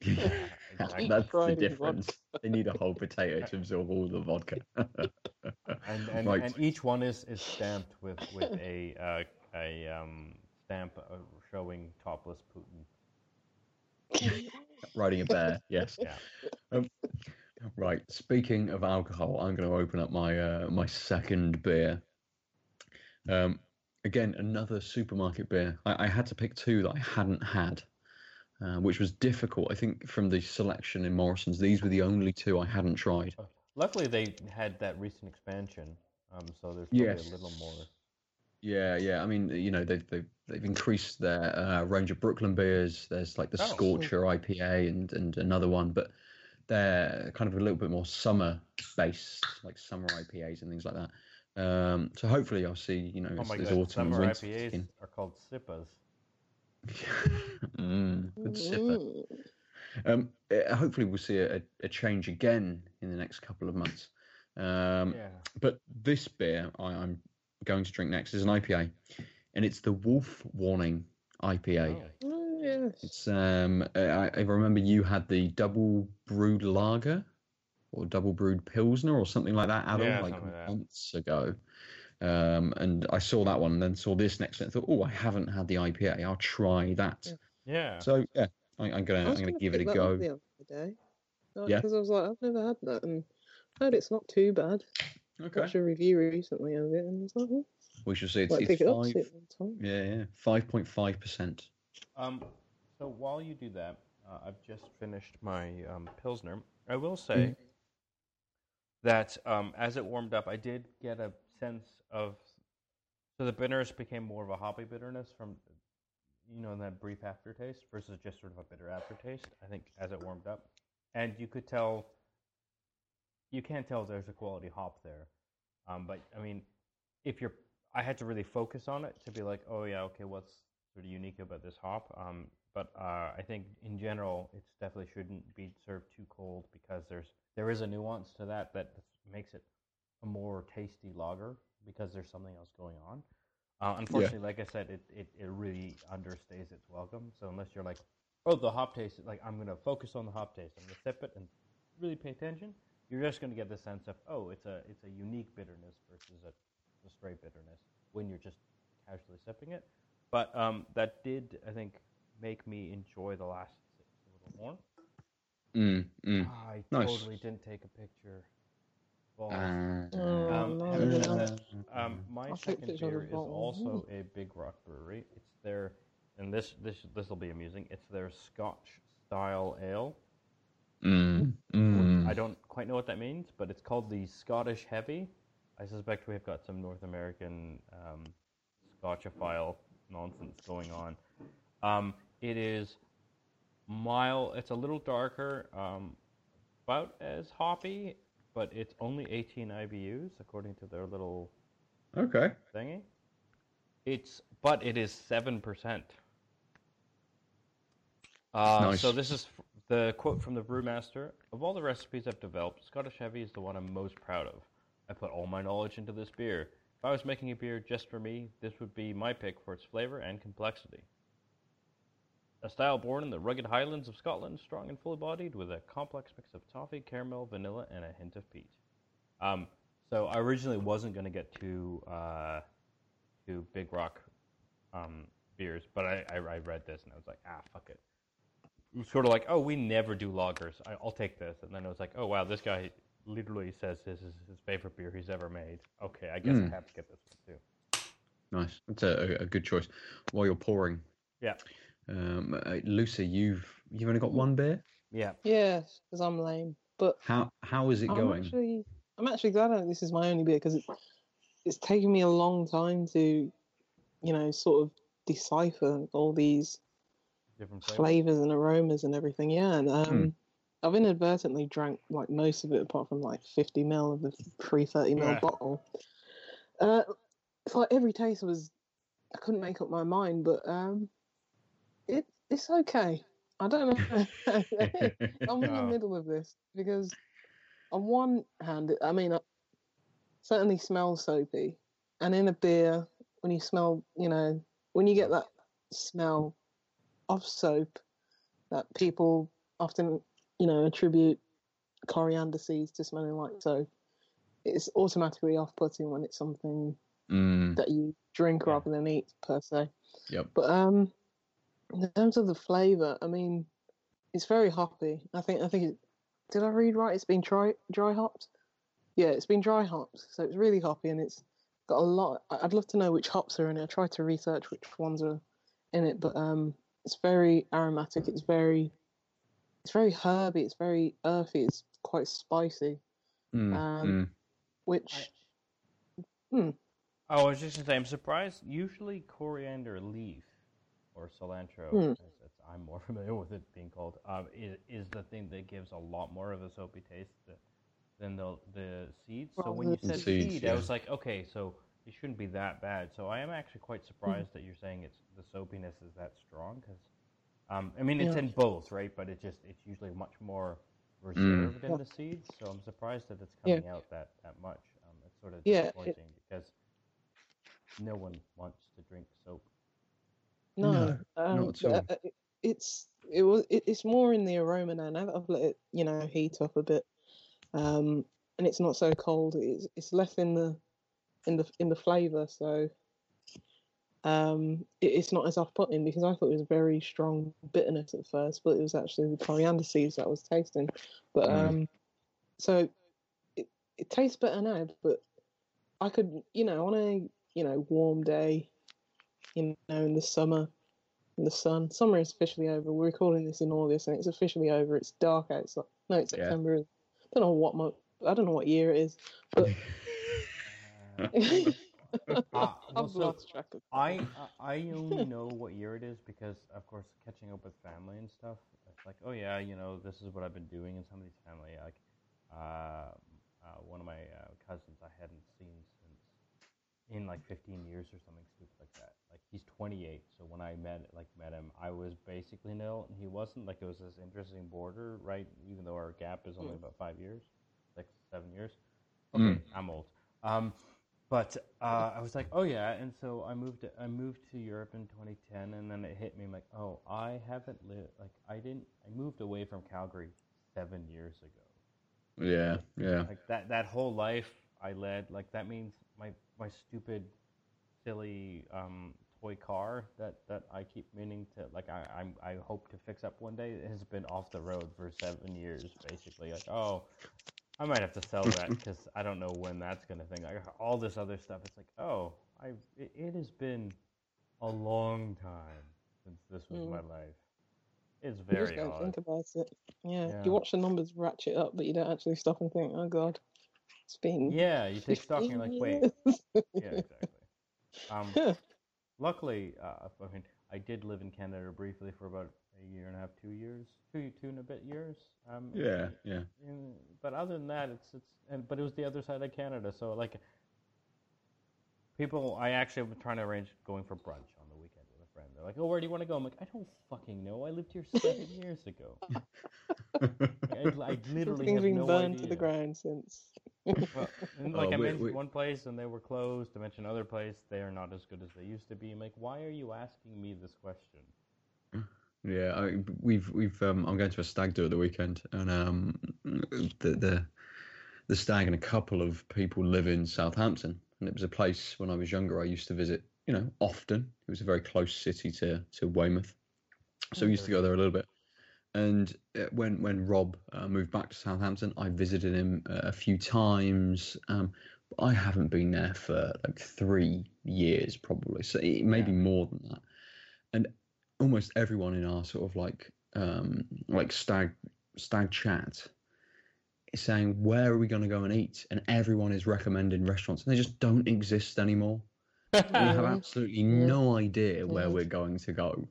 Exactly. That's the Fried in difference. [LAUGHS] They need a whole potato to absorb all the vodka. and [LAUGHS] and, Right. and each one is, is stamped with with a uh, a um, stamp uh, showing topless Putin. [LAUGHS] Riding a bear, yes. Yeah. Um, right. Speaking of alcohol, I'm going to open up my uh, my second beer. Um, again, another supermarket beer. I, I had to pick two that I hadn't had, uh, which was difficult. I think from the selection in Morrison's, these were the only two I hadn't tried. Luckily, they had that recent expansion, um, so there's probably Yes. a little more. Yeah, yeah. I mean, you know, they've they've, they've increased their uh, range of Brooklyn beers. There's like the Oh. Scorcher IPA and and another one, but they're kind of a little bit more summer based, like summer IPAs and things like that. Um, so hopefully, I'll see. You know, Oh my god, autumn summer IPAs in. are called SIPAs. [LAUGHS] mm, good sipper. Um, uh, hopefully, we'll see a, a change again in the next couple of months. Um, yeah. But this beer I, I'm going to drink next is an IPA, and it's the Wolf Warning IPA. Oh. Oh, yes. It's um, I, I remember you had the double brewed lager or double brewed pilsner or something like that, Adam, Yeah, like something like that. months ago. Um, and I saw that one, and then saw this next, and I thought, oh, I haven't had the IPA. I'll try that. Yeah. Yeah. So yeah, I, I'm gonna I I'm gonna gonna give it a pick that up go. The other day. Yeah. Because I was like, I've never had that, and I heard it's not too bad. Okay, Watched a review recently of it, and it's like, oh, we should see. It's, might it's pick it up five. it. Yeah, yeah, five point five percent. Um, so while you do that, uh, I've just finished my um, pilsner. I will say that um, as it warmed up, I did get a sense of so the bitterness became more of a hoppy bitterness from you know in that brief aftertaste versus just sort of a bitter aftertaste. I think as it warmed up, and you could tell you can't tell there's a quality hop there. Um, but I mean, if you're, I had to really focus on it to be like, oh yeah, okay, what's sort of unique about this hop? Um, but uh, I think in general, it definitely shouldn't be served too cold because there's there is a nuance to that that makes it a more tasty lager because there's something else going on. Uh, unfortunately, like I said, it, it, it really understays its welcome. So unless you're like, oh, the hop taste. Like I'm gonna focus on the hop taste. I'm gonna sip it and really pay attention. You're just gonna get the sense of oh, it's a it's a unique bitterness versus a, a straight bitterness when you're just casually sipping it. But um, that did, I think, make me enjoy the last six a little more. Mm, mm. Ah, I Nice. totally didn't take a picture. Balls. Uh, Oh, Um, no, having no, no. um, my I'll second pictures of beer is bottle. also a Big Rock Brewery. It's their, and this this this will be amusing. It's their Scotch style ale. mm, mm. I don't quite know what that means, but it's called the Scottish Heavy. I suspect we've got some North American um, Scotchophile nonsense going on. Um, it is mild. It's a little darker, um, about as hoppy, but it's only 18 IBUs according to their little Okay. thingy. It's but it is seven percent. Uh, Nice. So this is the quote from the brewmaster: "Of all the recipes I've developed, Scottish Heavy is the one I'm most proud of. I put all my knowledge into this beer. If I was making a beer just for me, this would be my pick for its flavor and complexity." A style born in the rugged highlands of Scotland, strong and fully bodied, with a complex mix of toffee, caramel, vanilla, and a hint of peat. Um, so I originally wasn't going to get too uh, to Big Rock um, beers, but I, I, I read this and I was like, ah, fuck it. It sort of like, oh, we never do lagers. I, I'll take this. And then it was like, oh, wow, this guy literally says this is his favorite beer he's ever made. Okay, I guess Mm. I have to get this one too. Nice. That's a, a good choice. While you're pouring, Yeah. Um, uh, Lucy, you've you've only got one beer. Yeah. Yeah, because I'm lame. But How how is it I'm going? actually, I'm actually glad that this is my only beer because it, it's taken me a long time to, you know, sort of decipher all these Different flavors. flavors and aromas and everything. Yeah, and um, Hmm. I've inadvertently drank like most of it, apart from like 50 ml of the pre 30 ml Yeah. bottle. Uh, it's like every taste was, I couldn't make up my mind, but um, it it's okay. I don't know. [LAUGHS] I'm in the [LAUGHS] Oh. middle of this because, on one hand, I mean, it certainly smells soapy, and in a beer, when you smell, you know, when you get that smell of soap that people often, you know, attribute coriander seeds to smelling like soap, it's automatically off-putting when it's something Mm, that you drink Yeah. rather than eat per se. Yep. But um, in terms of the flavour, I mean, it's very hoppy. I think I think it, did I read right? It's been dry dry hopped. Yeah, it's been dry hopped, so it's really hoppy and it's got a lot. I- I'd love to know which hops are in it. I tried to research which ones are in it, but um, it's very aromatic. It's very it's very herby. It's very earthy. It's quite spicy, mm, um, mm. which Oh, I was just gonna say, I'm surprised. Usually, coriander leaf or cilantro, Hmm. as it's, I'm more [LAUGHS] familiar with it being called, um, is, is the thing that gives a lot more of a soapy taste that, than the the seeds. So when you said Seeds, seed, yeah. I was like, okay, so it shouldn't be that bad. So I am actually quite Hmm. surprised that you're saying it's the soapiness is that strong because, um, I mean, it's Yeah. in both, right? But it just it's usually much more reserved in the seeds. So I'm surprised that it's Yeah. coming out that that much. Um, it's sort of Yeah, it- disappointing because no one wants to drink soap. No, No, um, not at all. but, uh, it- it's it was it's more in the aroma now. Now that I've let it, you know, heat up a bit, um, and it's not so cold. It's it's less in the in the in the flavour, so um, it, it's not as off-putting because I thought it was very strong bitterness at first, but it was actually the coriander seeds that I was tasting. But Mm. um, so it it tastes better now, but I could, you know, on a you know warm day, you know, in the summer, in the sun. Summer is officially over. We're recording this in August, and it's officially over. It's dark outside. No, it's Yeah. September. I don't know what month. I don't know what year it is, but Uh, [LAUGHS] [LAUGHS] well, I've so lost track of. I I I only [LAUGHS] know what year it is because, of course, catching up with family and stuff. It's like, oh yeah, you know, this is what I've been doing in somebody's family. Like, uh, uh, one of my uh, cousins I hadn't seen since in like 15 years or something stupid like that. Like he's 28, so when I met like met him, I was basically nil, and he wasn't. Like it was this interesting border, right? Even though our gap is only Mm. about five years, like seven years. Okay, Mm. I'm old. Um, but uh, I was like, oh yeah, and so I moved. I moved to Europe in 2010, and then it hit me I'm like, oh, I haven't lived. Like I didn't. I moved away from Calgary seven years ago. Yeah, yeah. Like that. That whole life I led. Like that means my my stupid, silly um, toy car that, that I keep meaning to like I I'm, I hope to fix up one day has been off the road for seven years basically. Like oh, I might have to sell that [LAUGHS] because I don't know when that's gonna thing. Like all this other stuff. It's like oh, I it, it has been a long time since this was Mm. my life. It's You very just don't odd. think about it. Yeah. Yeah. You watch the numbers ratchet up, but you don't actually stop and think, oh god, it's been. Yeah, you take stock and you're like, wait, yeah, exactly. Um, luckily, uh, I mean, I did live in Canada briefly for about a year and a half, two years, two two and a bit years. Um, Yeah, yeah. in- but other than that, it's it's and but it was the other side of Canada, so like people, I actually was trying to arrange going for brunch on the weekend with a friend. They're like, "Oh, where do you want to go?" I'm like, "I don't fucking know. I lived here seven years ago. [LAUGHS] I, I literally Everything's have been no burned idea." to the ground since. Well, [LAUGHS] like Oh, I we- mentioned we- one place and they were closed. I mentioned another place, they are not as good as they used to be. I'm like, why are you asking me this question? [SIGHS] Yeah, I, we've we've um, I'm going to a stag do at the weekend, and um, the the the stag and a couple of people live in Southampton, and it was a place when I was younger I used to visit, you know, often. It was a very close city to to Weymouth, so we used to go there a little bit. And uh, when when Rob uh, moved back to Southampton, I visited him uh, a few times. Um, but I haven't been there for like three years probably, so maybe Yeah. more than that. And almost everyone in our sort of like um like stag stag chat is saying where are we going to go and eat and everyone is recommending restaurants and they just don't exist anymore we have [LAUGHS] absolutely no idea where we're going to go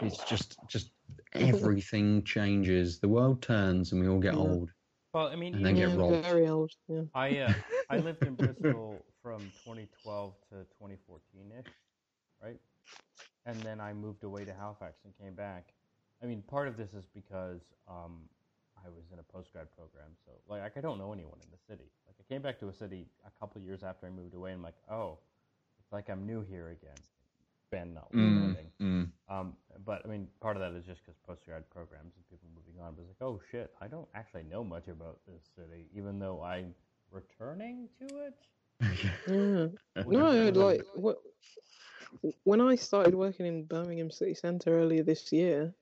it's just just everything changes the world turns and we all get Yeah. old Well, I mean, And then even- get robbed. Very old. Yeah. I uh, I lived in Bristol from 2012 to 2014 ish, right? And then I moved away to Halifax and came back. I mean, part of this is because um, I was in a post grad program, so like I don't know anyone in the city. Like I came back to a city a couple years after I moved away, and I'm like, oh, it's like I'm new here again. Ben Mm, notwithstanding. mm. Um, but I mean, part of that is just because postgrad programs and people moving on. But it's like, oh shit, I don't actually know much about this city, even though I'm returning to it. [LAUGHS] Yeah. No, like what, when I started working in Birmingham City Centre earlier this year,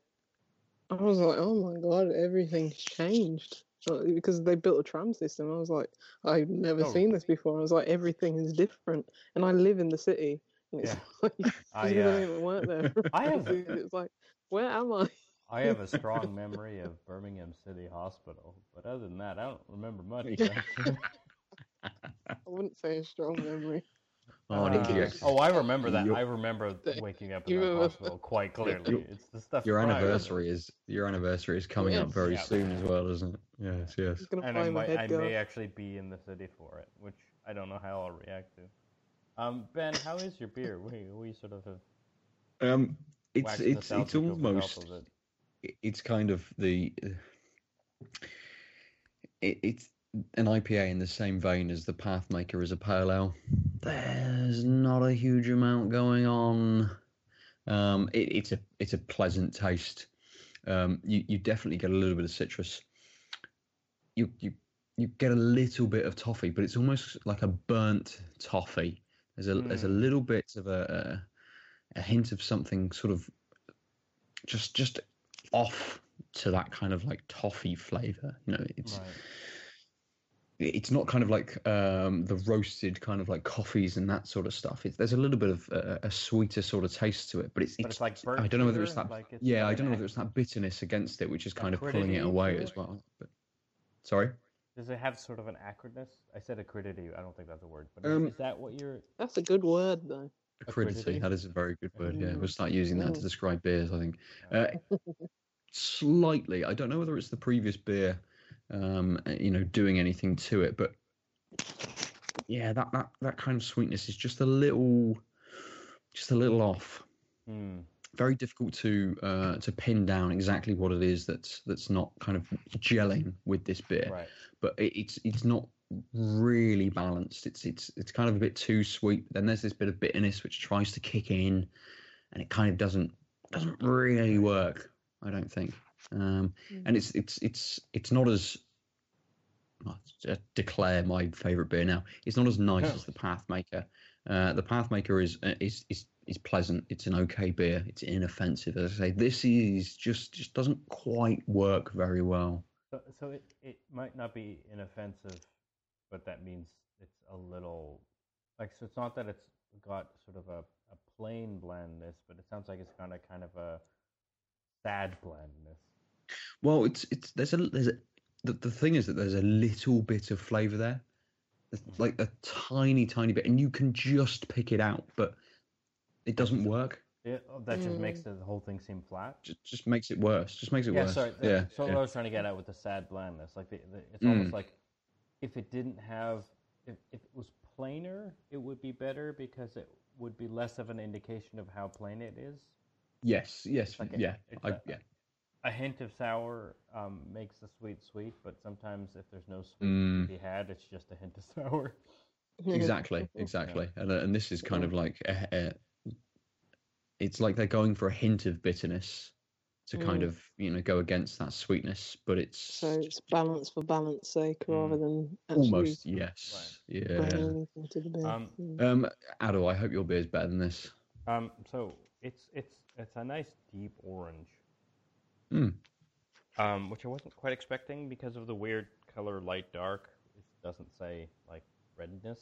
I was like, oh my god, everything's changed. Because they built a tram system, I was like, I've never Oh. seen this before. I was like, everything is different, and I live in the city, and it's Yeah. [LAUGHS] like, I, I uh, even work there. [LAUGHS] I [LAUGHS] have- it's like, where am I? I have a strong memory of Birmingham City Hospital, but other than that, I don't remember much. Yeah. I wouldn't say a strong memory. oh, Uh, oh, I remember that. I remember waking up in you that hospital quite clearly. Your- it's the stuff. your prior anniversary is your anniversary is coming up very Yeah. soon as well isn't it yes yes I'm and I might, I may actually be in the city for it, which I don't know how I'll react to. Um, Ben, how is your beer? We we sort of have um it's it's it's nostalgic over the top almost it- it's kind of the it, it's an IPA in the same vein as the Pathmaker is a pale ale. There's not a huge amount going on. Um, it, it's a it's a pleasant taste. Um, you you definitely get a little bit of citrus. You you you get a little bit of toffee, but it's almost like a burnt toffee. There's a there's a Mm. little bit of a, a a hint of something sort of just just off to that kind of like toffee flavor. You know, it's Right. it's not kind of like um, the roasted kind of like coffees and that sort of stuff. It's, there's a little bit of a, a sweeter sort of taste to it, but it's, But it's like burnt I don't know whether it's that. like it's yeah, I don't know whether it's that bitterness against it, which is kind of pulling it away as well. But sorry. Does it have sort of an acridness? I said acridity. I don't think that's a word, but is- Um, is that what you're? That's a good word, though. Acridity. Acridity. That is a very good word. Yeah, Mm. we'll start using that to Mm. describe beers. I think. Uh, slightly. I don't know whether it's the previous beer, um, you know, doing anything to it, but yeah, that that that kind of sweetness is just a little, just a little off. Hmm. Very difficult to uh, to pin down exactly what it is that's that's not kind of gelling with this beer. Right. But it, it's it's not really balanced. It's it's it's kind of a bit too sweet. Then there's this bit of bitterness which tries to kick in, and it kind of doesn't doesn't really work. I don't think. Um, and it's it's it's it's not as well, to declare my favorite beer now. It's not as nice as the Pathmaker. Uh, the Pathmaker is uh, is is is pleasant. It's an okay beer. It's inoffensive. As I say, this is just just doesn't quite work very well. So, so it, it might not be inoffensive, but that means it's a little like so. It's not that it's got sort of a, a plain blandness, but it sounds like it's got a kind of a sad blandness. Well, it's it's there's a there's a the, the thing is that there's a little bit of flavour there, There's mm-hmm. like a tiny tiny bit, and you can just pick it out, but it doesn't work. Yeah, oh, that just Mm. makes the whole thing seem flat. Just just makes it worse. Just makes it yeah, worse. sorry. the- yeah, So yeah. what I was trying to get at with the sad blandness, like the, the, it's Mm. almost like if it didn't have, if, if it was plainer, it would be better because it would be less of an indication of how plain it is. Yes, yes, Like a- yeah, I, a- yeah. A hint of sour um, makes the sweet sweet, but sometimes if there's no sweet Mm. to be had, it's just a hint of [LAUGHS] sour. exactly exactly and, uh, and this is kind of like a, a, it's like they're going for a hint of bitterness to kind Mm. of you know go against that sweetness but it's So it's balance for balance sake rather than almost yes bringing yeah anything to the beer. Um, Mm. um Ado, i hope your beer's better than this Um, so it's it's it's a nice deep orange, Mm. um, which I wasn't quite expecting because of the weird color light dark. It doesn't say like redness.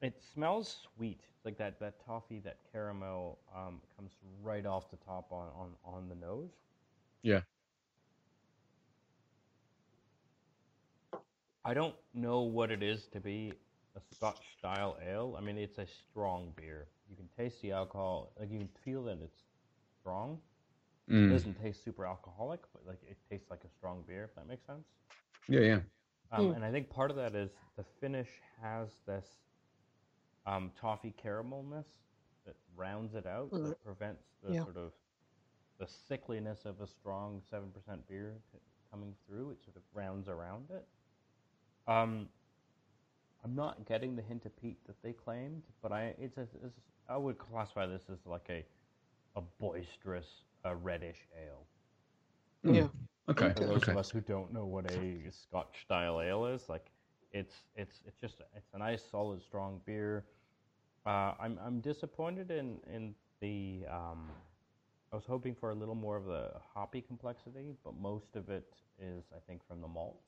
It smells sweet, It's like that that toffee, that caramel um, comes right off the top on on on the nose. yeah I don't know what it is to be a Scotch style ale. I mean, it's a strong beer. You can taste the alcohol, like you can feel that it's strong. It Mm. doesn't taste super alcoholic, but like it tastes like a strong beer. If that makes sense. yeah yeah Um, Mm. And I think part of that is the finish has this um, toffee caramelness that rounds it out, Mm. that prevents the Yeah. sort of the sickliness of a strong seven percent beer t- coming through. It sort of rounds around it. Um, I'm not getting the hint of peat that they claimed, but I it's, a, it's I would classify this as like a a boisterous, uh, reddish ale. Mm. Yeah. okay For those okay of us who don't know what a Scotch style ale is, like it's it's it's just it's a nice, solid, strong beer. Uh, I'm I'm disappointed in in the. Um, I was hoping for a little more of the hoppy complexity, but most of it is, I think, from the malts.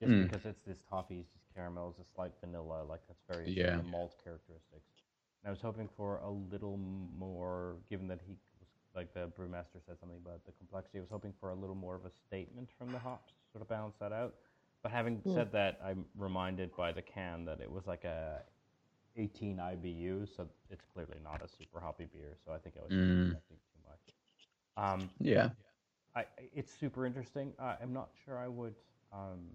Just Mm. because it's this toffees, these caramels, a slight vanilla, like that's very Yeah. malt characteristics. And I was hoping for a little more, given that he was like the brewmaster said something about the complexity. I was hoping for a little more of a statement from the hops to sort of balance that out. But having Hmm. said that, I'm reminded by the can that it was like a 18 IBU, so it's clearly not a super hoppy beer. So I think I was Mm. expecting too much. Um, yeah I, it's super interesting. Uh, I'm not sure I would. Um,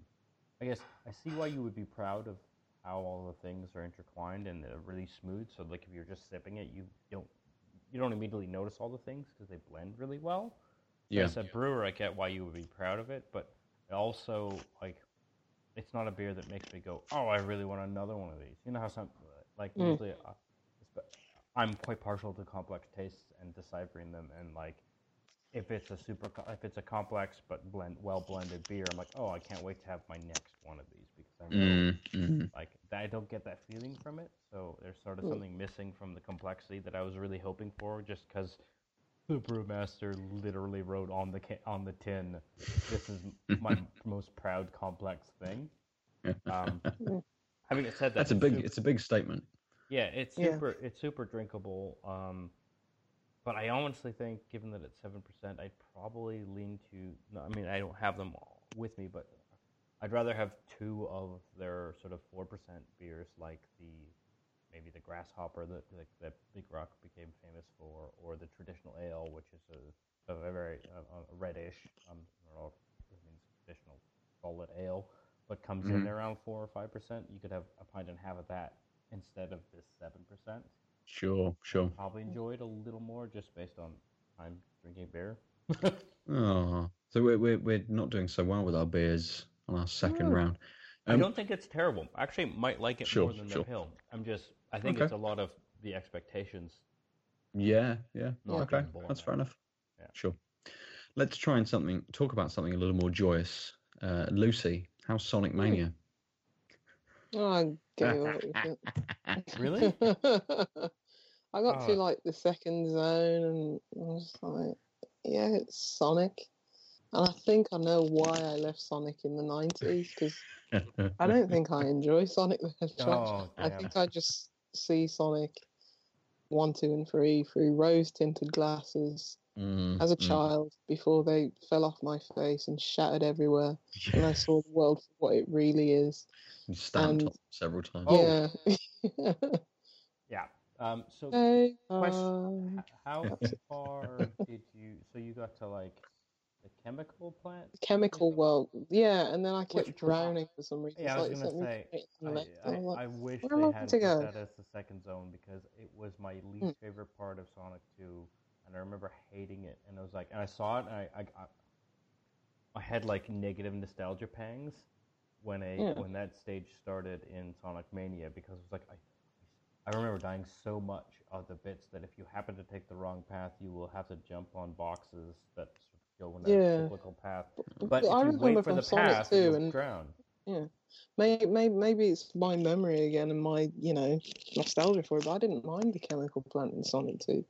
I guess I see why you would be proud of how all the things are intertwined and they're really smooth. So like if you're just sipping it, you don't you don't immediately notice all the things because they blend really well. So yeah As a brewer, I get why you would be proud of it, but also like it's not a beer that makes me go, "Oh, I really want another one of these." You know how some like Mm. usually uh, I'm quite partial to complex tastes and deciphering them, and like if it's a super if it's a complex but blend well blended beer, I'm like, "Oh, I can't wait to have my next one of these because I know mm, mm. like I don't get that feeling from it. So there's sort of Mm. something missing from the complexity that I was really hoping for, just because the brewmaster literally wrote on the ca- on the tin, "This is my [LAUGHS] most proud complex thing." [LAUGHS] Um, having said that, that's a it's big super- it's a big statement yeah, it's Yeah. super. It's super drinkable. Um, but I honestly think, given that it's seven percent, I'd probably lean to. No, I mean, I don't have them all with me, but I'd rather have two of their sort of four percent beers, like the maybe the grasshopper that that, that Big Rock became famous for, or the traditional ale, which is a, a very uh, a reddish. Um, I don't know if it means traditional solid ale, but comes in Mhm. around four or five percent. You could have a pint and a half of that instead of this seven percent. sure sure Probably enjoy it a little more just based on I'm drinking beer. [LAUGHS] Oh, so we're, we're we're not doing so well with our beers on our second No. round. I Um, don't think it's terrible. I actually might like it Sure, more than sure. the Hill. I'm just, I think Okay. it's a lot of the expectations. Yeah, yeah. Okay, that's fair enough. Yeah. Sure. Let's try and something. Talk about something a little more joyous. Uh, Lucy, how's Sonic hmm. Mania? Oh, I gave up with it. Really? [LAUGHS] I got Oh. to like the second zone and I was like, yeah, it's Sonic. And I think I know why I left Sonic in the 90s because I don't think I [LAUGHS] enjoy Sonic the Hedgehog. Oh, I think I just see Sonic 1, 2, and 3 through rose tinted glasses Mm, as a mm. child before they fell off my face and shattered everywhere. [LAUGHS] And I saw the world for what it really is. You stamped and- on several times. Oh. Yeah. [LAUGHS] Yeah. Um, so, Hey, Question- uh, how [LAUGHS] far did you? So you got to like the chemical plant? chemical world. Yeah, and then I kept Which- drowning for some reason. Yeah, I was like, gonna say. straight to the I. I, I'm like, I wish they I had to put go? that as the second zone because it was my least Mm. favorite part of Sonic 2, and I remember hating it. And I was like, and I saw it, and I, I, I, I had like negative nostalgia pangs when a Yeah. when that stage started in Sonic Mania because it was like I. I remember dying so much of the bits that if you happen to take the wrong path, you will have to jump on boxes that go in a Yeah. cyclical path. But But if I you remember wait for from the Sonic path, 2 you'll and drown. Yeah, maybe, maybe maybe it's my memory again and my you know nostalgia for it. But I didn't mind the chemical plant in Sonic 2.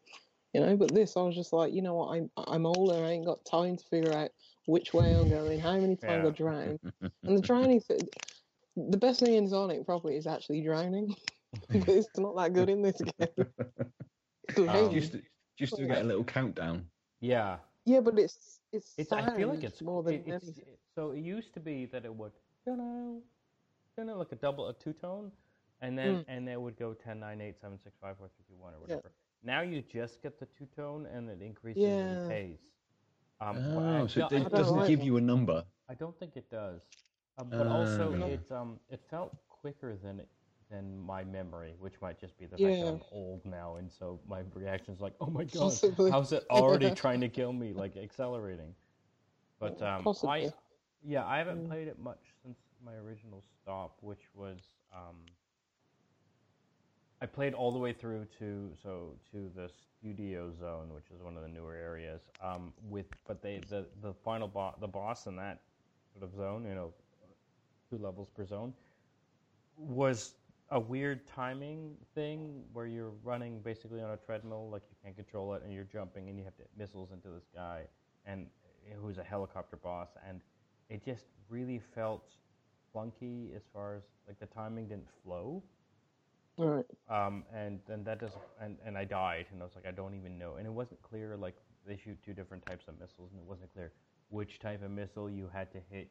You know, but this I was just like, you know what, I'm I'm older. I ain't got time to figure out which way I'm going, how many times Yeah. I drown, [LAUGHS] and the drowning. Th- the best thing in Sonic probably is actually drowning. [LAUGHS] but it's not that good in this [LAUGHS] game. It's Um. Do you, st- do you still get a little countdown? Yeah, Yeah, but it's it's. it's. I feel like it's more than it- it's anything. so. It used to be that it would, you know, you know, like a double, a two tone, and then Mm. and it would go 10, 9, 8, 7, 6, 5, 4, 3, 2, 1, or Yeah. whatever. Now you just get the two tone, and it increases Yeah. in pace. Um, but I Oh, so feel- it I d- doesn't like give that. you a number. I don't think it does. Um, but also, Oh. it um, it felt quicker than it, than my memory, which might just be the fact that I'm old now, and so my reaction's like, "Oh my [LAUGHS] god, Possibly. how's it [LAUGHS] already trying to kill me?" Like accelerating. But um, Possibly. I, yeah, I haven't Mm. played it much since my original stop, which was um, I played all the way through to so to the studio zone, which is one of the newer areas. Um, with but they the the final boss the boss in that sort of zone, you know, two levels per zone, was a weird timing thing where you're running basically on a treadmill, like you can't control it, and you're jumping, and you have to hit missiles into this guy, and who's a helicopter boss, and it just really felt clunky as far as like the timing didn't flow Right. um, and then that does, and, and I died, and I was like, I don't even know, and it wasn't clear. Like they shoot two different types of missiles, and it wasn't clear which type of missile you had to hit,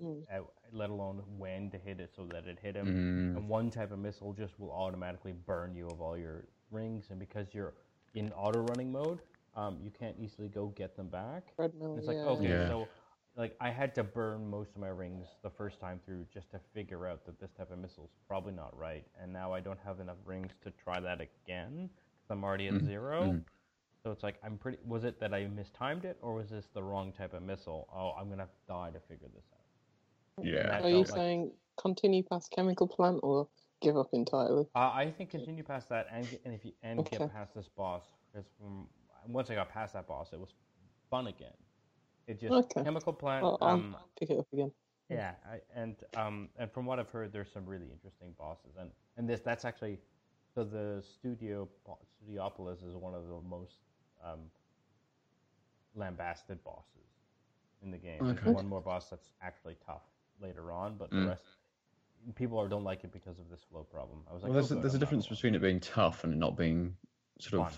Mm. uh, let alone when to hit it so that it hit him. Mm. And one type of missile just will automatically burn you of all your rings, and because you're in auto running mode, um, you can't easily go get them back. Treadmill. It's like, yeah. okay, Yeah. so like I had to burn most of my rings the first time through just to figure out that this type of missile is probably not right, and now I don't have enough rings to try that again because I'm already at Mhm, zero. mhm. So it's like I'm pretty. Was it that I mistimed it, or was this the wrong type of missile? Oh, I'm gonna have to die to figure this out. Yeah. Are you like- saying continue past chemical plant or give up entirely? Uh, I think continue past that, and and if you and Okay. get past this boss, because from once I got past that boss, it was fun again. It just Okay. chemical plant. I'll, I'll um, pick it up again. Yeah, I, and um, and from what I've heard, there's some really interesting bosses, and and this that's actually so the studio Studiopolis is one of the most um, lambasted bosses in the game. Okay. There's one more boss that's actually tough later on, but the Mm. rest people are, don't like it because of this flow problem. I was like, Well, there's, "Oh, a, there's a I'm not difference alone." between it being tough and it not being sort of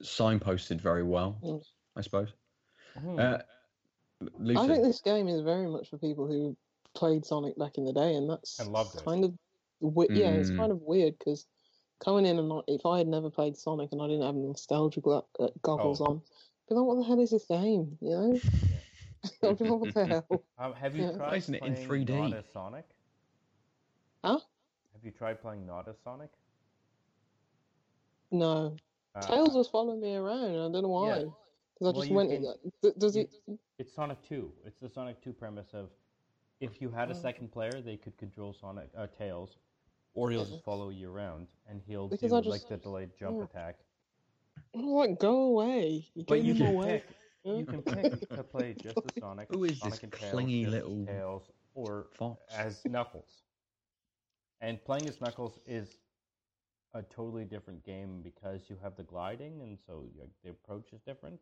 Fun. signposted very well, Mm. I suppose. Hmm. Uh, Lucy, I think this game is very much for people who played Sonic back in the day, and that's And loved it. kind of we- yeah, it's Mm. kind of weird because coming in and not, if I had never played Sonic and I didn't have nostalgia gla- uh, goggles Oh. on, I'd be like, what the hell is this game? You know, I'd be like, what the hell? [LAUGHS] Um, have you Yeah. tried Isn't it in playing 3D? not Sonic? Huh? Have you tried playing not as Sonic? No, Uh, Tails was following me around, and I don't know why. Yeah. Because I Well, just went. can- d- Does you- it? It's Sonic 2. It's the Sonic 2 premise of if you had a Oh. second player, they could control Sonic uh, Tails, or he'll just follow you around, and he'll Because do I like the delayed jump yeah. attack. I'm like, go away. You're But getting you can way. pick. You can pick to play [LAUGHS] just as Sonic, Who is Sonic this and Tails, clingy just little Tails, or Fox. as Knuckles. And playing as Knuckles is a totally different game because you have the gliding, and so like, the approach is different.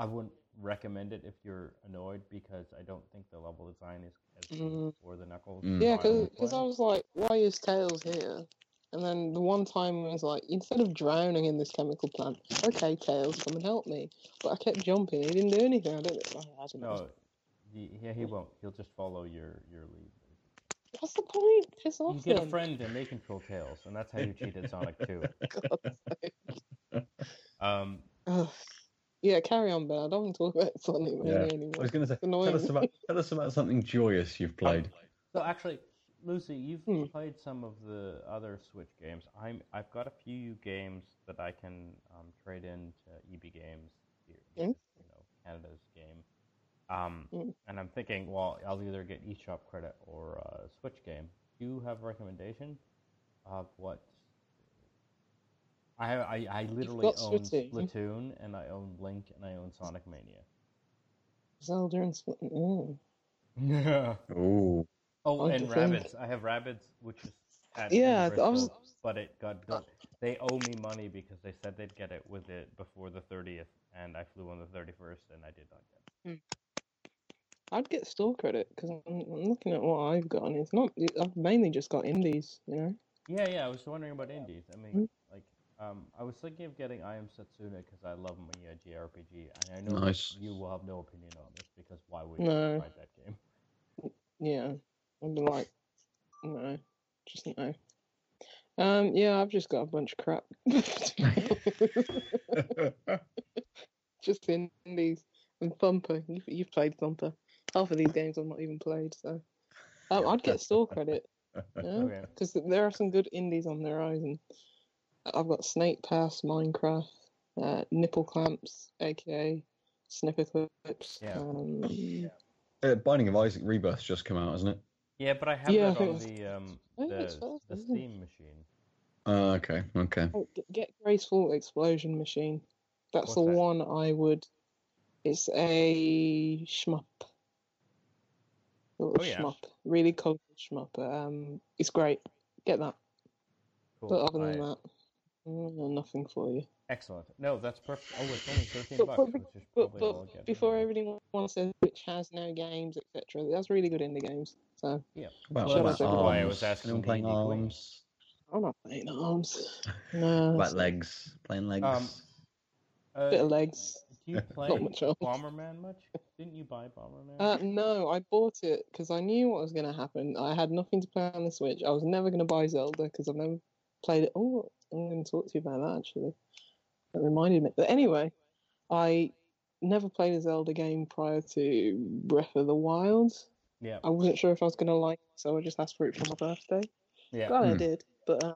I wouldn't recommend it if you're annoyed because I don't think the level design is as good Mm. for the Knuckles. Mm. Yeah, style because. I was like, why is Tails here? And then the one time I was like, instead of drowning in this chemical plant, okay, Tails, come and help me. But I kept jumping. He didn't do anything. I don't, I, I don't know. no, he, yeah, he won't. He'll just follow your your lead. What's the point? Piss off. You off get a friend and they control Tails, and that's how you cheated Sonic 2. [LAUGHS] God's sake. Um, Ugh. Yeah, carry on, Ben. I don't want to talk about [LAUGHS] Sonic Mania Yeah. anymore. I was going to say, tell us about tell us about something joyous you've played. So actually, Lucy, you've Hmm. played some of the other Switch games. I'm I've got a few games that I can um, trade into EB Games here, Hmm. you know, Canada's game. Um, Hmm. and I'm thinking, well, I'll either get eShop credit or a Switch game. Do you have a recommendation of what? I I, I literally own Splatoon. Splatoon and I own Link and I own Sonic Mania. Zelda and Spl- mm. Yeah. Oh, Oh, I and Rabbids. I have Rabbids, which is at Yeah, in I was- but it got got. They owe me money because they said they'd get it with it before the thirtieth, and I flew on the thirty first, and I did not get. it. I'd get store credit because I'm, I'm looking at what I've got, and it's not. I've mainly just got indies, you know. Yeah, yeah. I was wondering about indies. I mean, Mm. like, um, I was thinking of getting I Am Setsuna because I love my uh, JRPG, and I know Nice. you will have no opinion on this because why would you No. try that game? Yeah, I'd be like, no, just no. Um, yeah, I've just got a bunch of crap. [LAUGHS] just indies and Thumper. You've, you've played Thumper. Half of these games I've not even played, so um, I'd get store credit. [LAUGHS] Yeah, Okay. because there are some good indies on the horizon. I've got Snake Pass, Minecraft, uh, Nipple Clamps, aka Snipper Clips. Yeah. Um, uh, Binding of Isaac Rebirth's just come out, hasn't it? Yeah, but I have Yeah, I that think on it's- the um I think it's the, first, the isn't it? Steam machine. Uh, okay, okay. Oh, get Graceful Explosion Machine. That's What's the that? one I would. It's a shmup. A little Oh, yeah. shmup. Really colourful shmup. Um, it's great. Get that. Cool. But other than I- that, mm, nothing for you. Excellent. No, that's perfect. Oh, it's only thirteen But- bucks, but- which is But, probably all I'll but before anyway. everyone says which has no games, etc., that's really good indie games. So yeah, Well, about that's why I was asking Anyone playing the indie arms? I'm not playing arms. [LAUGHS] No, About legs? Playing legs? Um, a uh, bit of legs. do you [LAUGHS] play Not much. Bomberman much? Didn't you buy Bomberman? Uh, no, I bought it because I knew what was going to happen. I had nothing to play on the Switch. I was never going to buy Zelda because I've never played it. Oh, I'm going to talk to you about that actually. That reminded me. But anyway, I never played a Zelda game prior to Breath of the Wild. yeah, I wasn't sure if I was going to like it, so I just asked for it for my birthday. yeah. Glad I Hmm. did. But uh,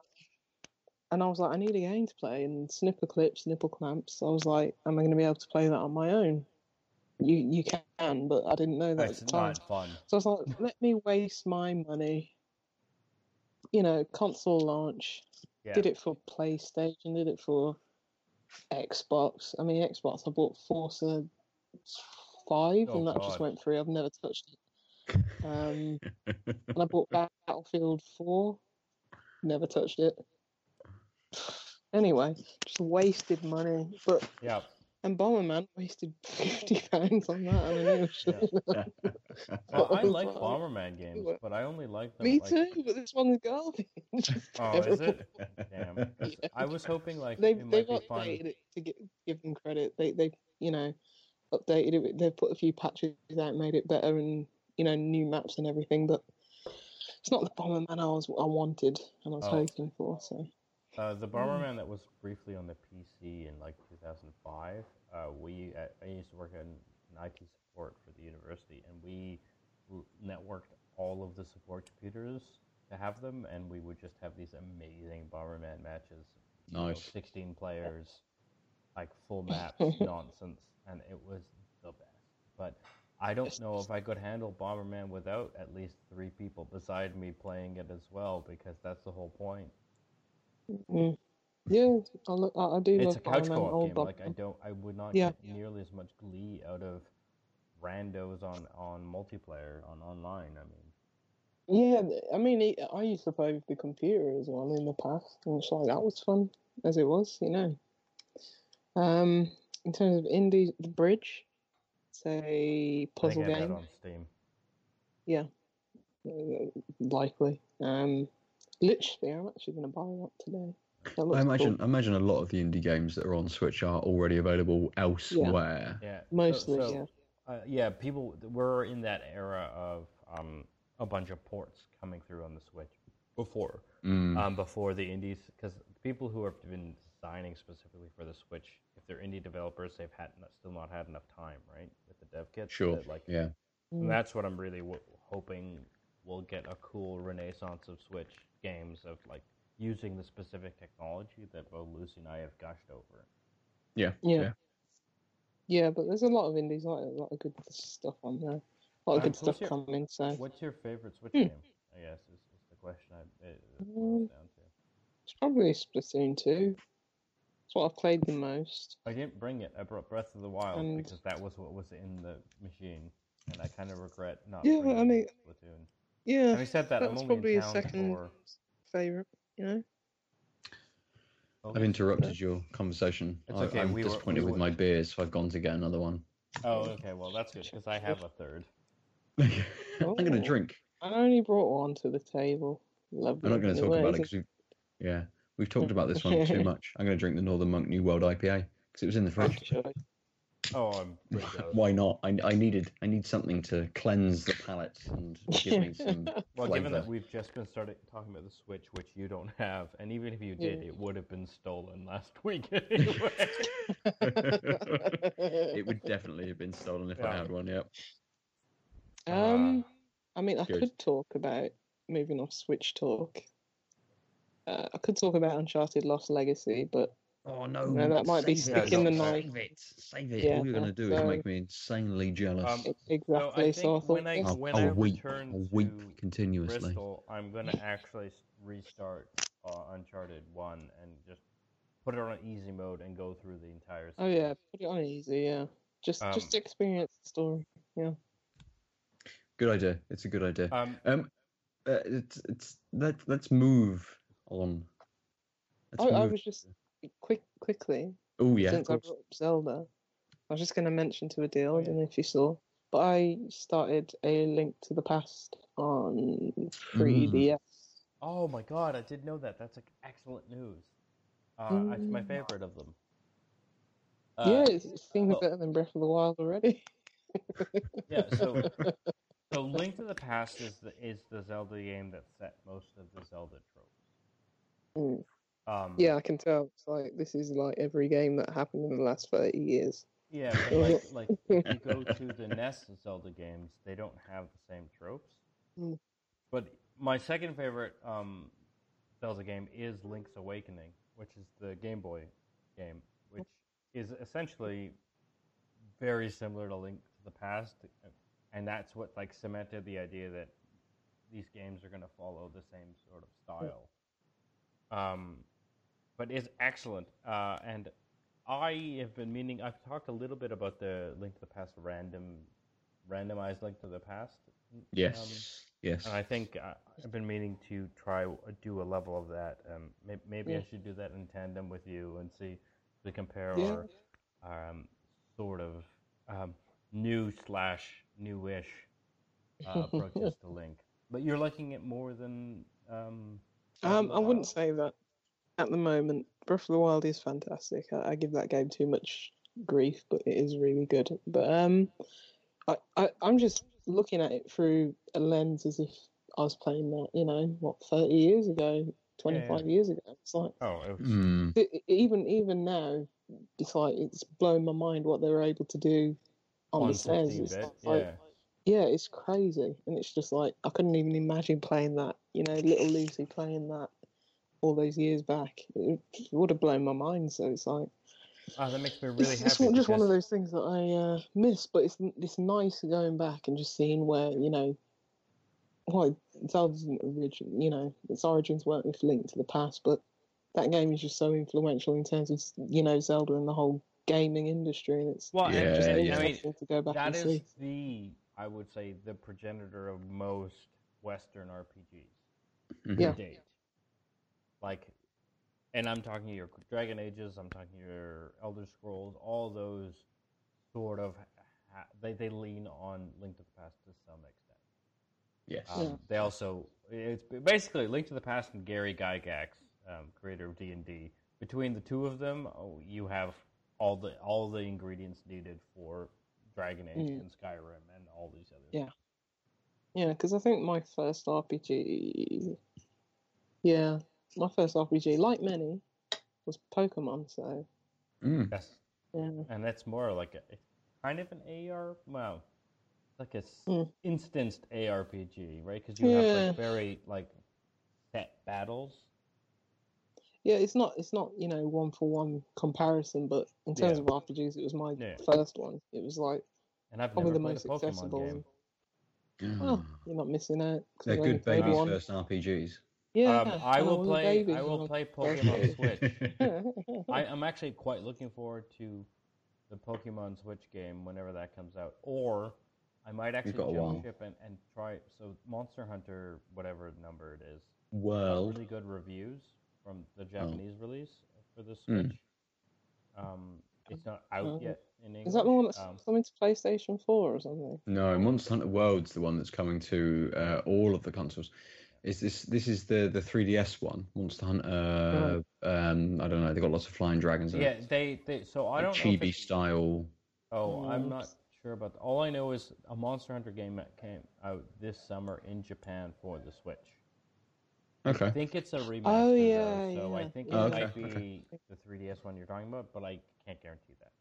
and I was like, I need a game to play, and snipper clips, nipple clamps. I was like, am I going to be able to play that on my own? You you can, but I didn't know that It's at the time. not fun. So I was like, let me waste my money. You know, console launch. Yeah. Did it for PlayStation, did it for Xbox. I mean, Xbox, I bought Forza 5 Oh, and that just went through. I've never touched it. Um, and I bought [LAUGHS] Battlefield 4, never touched it. [SIGHS] Anyway, just wasted money. But Yeah. And Bomberman wasted [LAUGHS] fifty pounds on that. I knew [LAUGHS] I shouldn't. Well, I like like, Bomberman games, but I only like them. Me like, too, but this one's garbage. [LAUGHS] Oh, is terrible. it? Damn. 'Cause Yeah. I was hoping like They've it they've might be fun. updated it to get, give them credit. They they you know updated it. They've put a few patches out, made it better, and you know new maps and everything. But it's not the Bomberman I was I wanted and I was Oh. hoping for. So Uh, the Bomberman that was briefly on the PC in like 2005. Uh, we uh, I used to work in IT support for the university, and we networked all of the support computers to have them, and we would just have these amazing Bomberman matches. you know, Nice. 16 players, like full [LAUGHS] maps, nonsense, and it was the best. But I don't know if I could handle Bomberman without at least three people beside me playing it as well, because that's the whole point. Mm. Yeah, I, look, I, do It's love a couch co-op old game. Like I don't, I would not Yeah. get nearly as much glee out of randos on on multiplayer on online. I mean, Yeah, th- I mean, it, I used to play with the computer as well in the past, and it's like that was fun as it was, you know. Um, in terms of indie, the bridge, say I puzzle think I have game, that on Steam. uh, likely. Um, literally, I'm actually going to buy that today. That I imagine, cool. I imagine a lot of the indie games that are on Switch are already available elsewhere. Yeah, so- Mostly, so, yeah. Uh, yeah, people we're in that era of um, a bunch of ports coming through on the Switch before Mm. um, before the indies because people who have been designing specifically for the Switch, if they're indie developers, they've had not, still not had enough time, right, with the dev kits. sure. that, like Yeah. and Mm. that's what I'm really w- hoping we'll get a cool renaissance of Switch games of like using the specific technology that both Lucy and I have gushed over. Yeah. Yeah. Yeah, but there's a lot of indies, like a lot of good stuff on there. A lot of Um, good stuff your- coming, so What's your favorite Switch Hmm. game? I guess is, is the question I, it, it Um, down to. it's probably Splatoon 2. It's what I've played the most. I didn't bring it. I brought Breath of the Wild And- because that was what was in the machine, and I kind of regret not. Yeah, bringing I mean, Splatoon. Yeah, Having said that, I'm that's only probably in a town second for. favourite, you know? Oh. I've interrupted your conversation. It's I, okay, I'm we were- disappointed we with were- my beers, so I've gone to get another one. Oh, okay. Well, that's good because I have a third. [LAUGHS] I'm going to Oh. drink. I only brought one to the table. Lovely. I'm not going to talk Anyway, about it is because we, yeah, we've talked about this one too [LAUGHS] much. I'm going to drink the Northern Monk New World IPA because it was in the fridge. Choice. Oh, I'm. [LAUGHS] Why not? I, I needed I need something to cleanse the palate and give me some [LAUGHS] Well, given that we've just been started talking about the Switch, which you don't have, and even if you did, Yeah. it would have been stolen last [LAUGHS] week anyway. it would definitely have been stolen if I had one. Yep. Um, I mean, I Good. could talk about moving off Switch talk. Uh, I could talk about Uncharted Lost Legacy, but Oh no! No, that might be save it. sticking the Save knife. it. Save it. Yeah, All you're going to do is so- make me insanely jealous. Um, So exactly. I So, think I thought when I. I'll, when I'll I weep. return I'll weep to continuously. Bristol, I'm gonna actually restart uh, Uncharted One and just put it on easy mode and go through the entire. Oh yeah, put it on easy. Yeah, just Um, just experience the story. Yeah. Good idea. It's a good idea. Um, Um, uh, it's it's let let's move on. Let's I, I was just quick quickly Oh yeah. of since I brought up Zelda. I was just going to mention to Adele. Oh, I don't know if you saw, but I started a Link to the Past on 3DS. oh my god, I did know that. That's like excellent news. Uh, It's my Mm. favorite of them. yeah, Uh, it seems oh. better than Breath of the Wild already. yeah. So, [LAUGHS] so Link to the Past is the is the Zelda game that set most of the Zelda tropes. Mm. Um, Yeah, I can tell. It's like this is like every game that happened in the last thirty years. Yeah, but [LAUGHS] like, like if you go to the NES Zelda games, they don't have the same tropes. Mm. But my second favorite um, Zelda game is Link's Awakening, which is the Game Boy game, which is essentially very similar to Link to the Past, and that's what like cemented the idea that these games are going to follow the same sort of style. Um, but is excellent, uh, and I have been meaning. I've talked a little bit about the Link to the Past random, randomized Link to the Past. um, Yes. yes. and I think uh, I've been meaning to try uh, do a level of that. Um, maybe, maybe I should do that in tandem with you and see if we compare Yeah. our um, sort of um, new slash newish uh, [LAUGHS] approaches to Link. But you're liking it more than um, Um, I wouldn't say that at the moment. Breath of the Wild is fantastic. I, I give that game too much grief, but it is really good. But um, I, I I'm just looking at it through a lens as if I was playing that, you know, what thirty years ago, twenty five years ago. It's like Oh, it was, Hmm. e- even even now, it's like it's blowing my mind what they were able to do on, on the stairs. It's like, Yeah. yeah, it's crazy, and it's just like I couldn't even imagine playing that. You know, little Lucy playing that all those years back. It, it would have blown my mind. So it's like, Oh, that makes me really it's, happy. it's not just one of those things that I uh, miss, but it's it's nice going back and just seeing where you know, why Zelda's origin, you know, its origins weren't with Link to the Past, but that game is just so influential in terms of you know Zelda and the whole gaming industry, and it's Well, Yeah, just yeah. I mean, interesting to go back that and is see. the, I would say, the progenitor of most Western RPGs Mhm. Yeah. to date. Like, and I'm talking your Dragon Ages, I'm talking your Elder Scrolls, all those sort of, ha- they, they lean on Link to the Past to some extent. Yes. Um, Yeah. They also, it's basically Link to the Past and Gary Gygax, um, creator of D and D. Between the two of them, oh, you have all the all the ingredients needed for Dragon Age Mm. and Skyrim and all these other. Yeah. Yeah, because I think my first RPG, yeah, my first RPG, like many, was Pokemon. So Mm. Yes, yeah, and that's more like a kind of an AR. Well, like a Mm. instanced ARPG, right? Because you have like very like set battles. yeah, it's not it's not you know one for one comparison, but in terms Yeah. of RPGs, it was my Yeah. first one. It was like, And I've Probably the most a accessible. game. oh, you're not missing out. They're good played babies first RPGs. Yeah, Um, I will was play. baby I will play Pokemon. Switch. [LAUGHS] I, I'm actually quite looking forward to the Pokemon Switch game whenever that comes out. Or I might actually got a jump ship and, and try. So Monster Hunter, whatever number it is, got Well, really good reviews from the Oh. Japanese release for the Hmm. Switch. Um, it's not out Oh. yet in English. Is that the one that's um, coming to PlayStation 4 or something? no, Monster Hunter World's the one that's coming to uh, all of the consoles. Is this this is the the 3DS one? Monster Hunter. Um, I don't know. They got lots of flying dragons. In yeah, it. they, they. So I Like don't know. if chibi style. Oh, I'm Mm. not sure about that. All I know is a Monster Hunter game that came out this summer in Japan for the Switch. I Okay. think it's a remaster. Oh, though, yeah, so I yeah. think Oh, it okay, might be okay. the 3DS one you're talking about, but I can't guarantee that.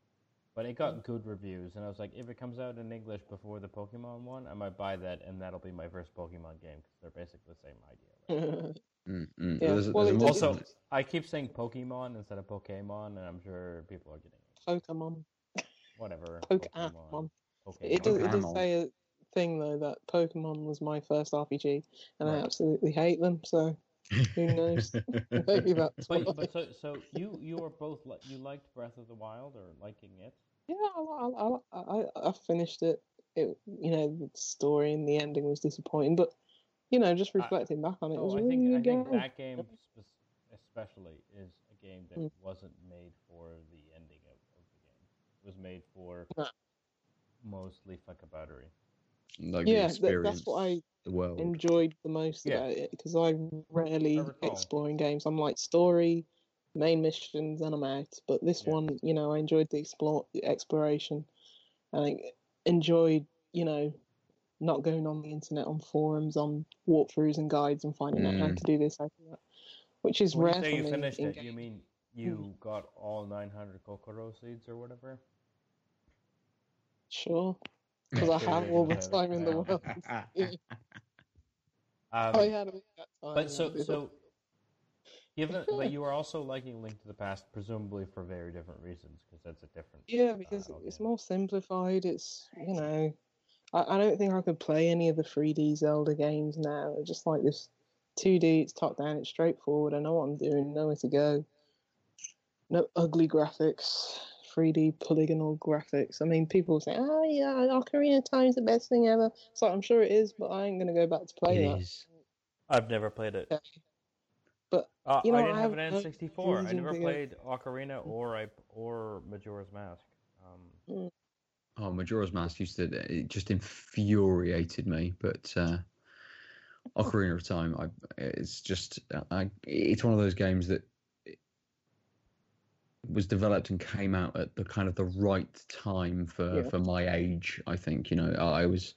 But it got good reviews, and I was like, if it comes out in English before the Pokemon one, I might buy that, and that'll be my first Pokemon game because they're basically the same idea. right? [LAUGHS] Mm, mm. Yeah, There's, a- well, there's it Monster Also, Hunter- I keep saying Pokemon instead of Pokemon, and I'm sure people are getting it. Pokemon. Whatever. Pokemon. Pokemon. It does, it does say a thing though that Pokemon was my first RPG, and I absolutely hate them. So who knows? [LAUGHS] Maybe that's why. But, but so, so you you were both li- you liked Breath of the Wild or liking it? yeah, I, I, I, I, I finished it. It, you know, the story and the ending was disappointing, but you know, just I- reflecting back on it, it was Oh, a I really think I good think game. that game spe- especially is a game that Mm. wasn't made for the ending of, of the game. It was made for No. mostly fuckaboutery. Like yeah, the that, that's what I world. enjoyed the most Yeah. about it because I rarely I recall. games. I'm like story, main missions, and I'm out. But this Yeah. one, you know, I enjoyed the explore the exploration, and I enjoyed, you know, not going on the internet on forums on walkthroughs and guides and finding out how Mm. to do this, how to that, which is When rare you say for you me. finished in it, you mean you got all 900 Korok seeds or whatever? Sure, because I [LAUGHS] have all the time in the world. [LAUGHS] [LAUGHS] Um, I had that time. But so so, given but you are also liking Link to the Past, presumably for very different reasons, because that's a different. Yeah, because style it's more simplified. It's you know, I, I don't think I could play any of the 3D Zelda games now. It's just like this 2D. It's top down. It's straightforward. I know what I'm doing. Know where to go. No ugly graphics. 3D polygonal graphics. I mean, people say, "Oh yeah, Ocarina of Time's the best thing ever." So I'm sure it is, but I ain't gonna go back to play It that. is. I've never played it. Yeah. But, uh, you know, I didn't I have an have no N64. I never played Ocarina or I or Majora's Mask. Um, Oh, Majora's Mask used to it just infuriated me, but uh, [LAUGHS] Ocarina of Time, I it's just I it's one of those games that was developed and came out at the kind of the right time for Yeah. for my age. I think you know I was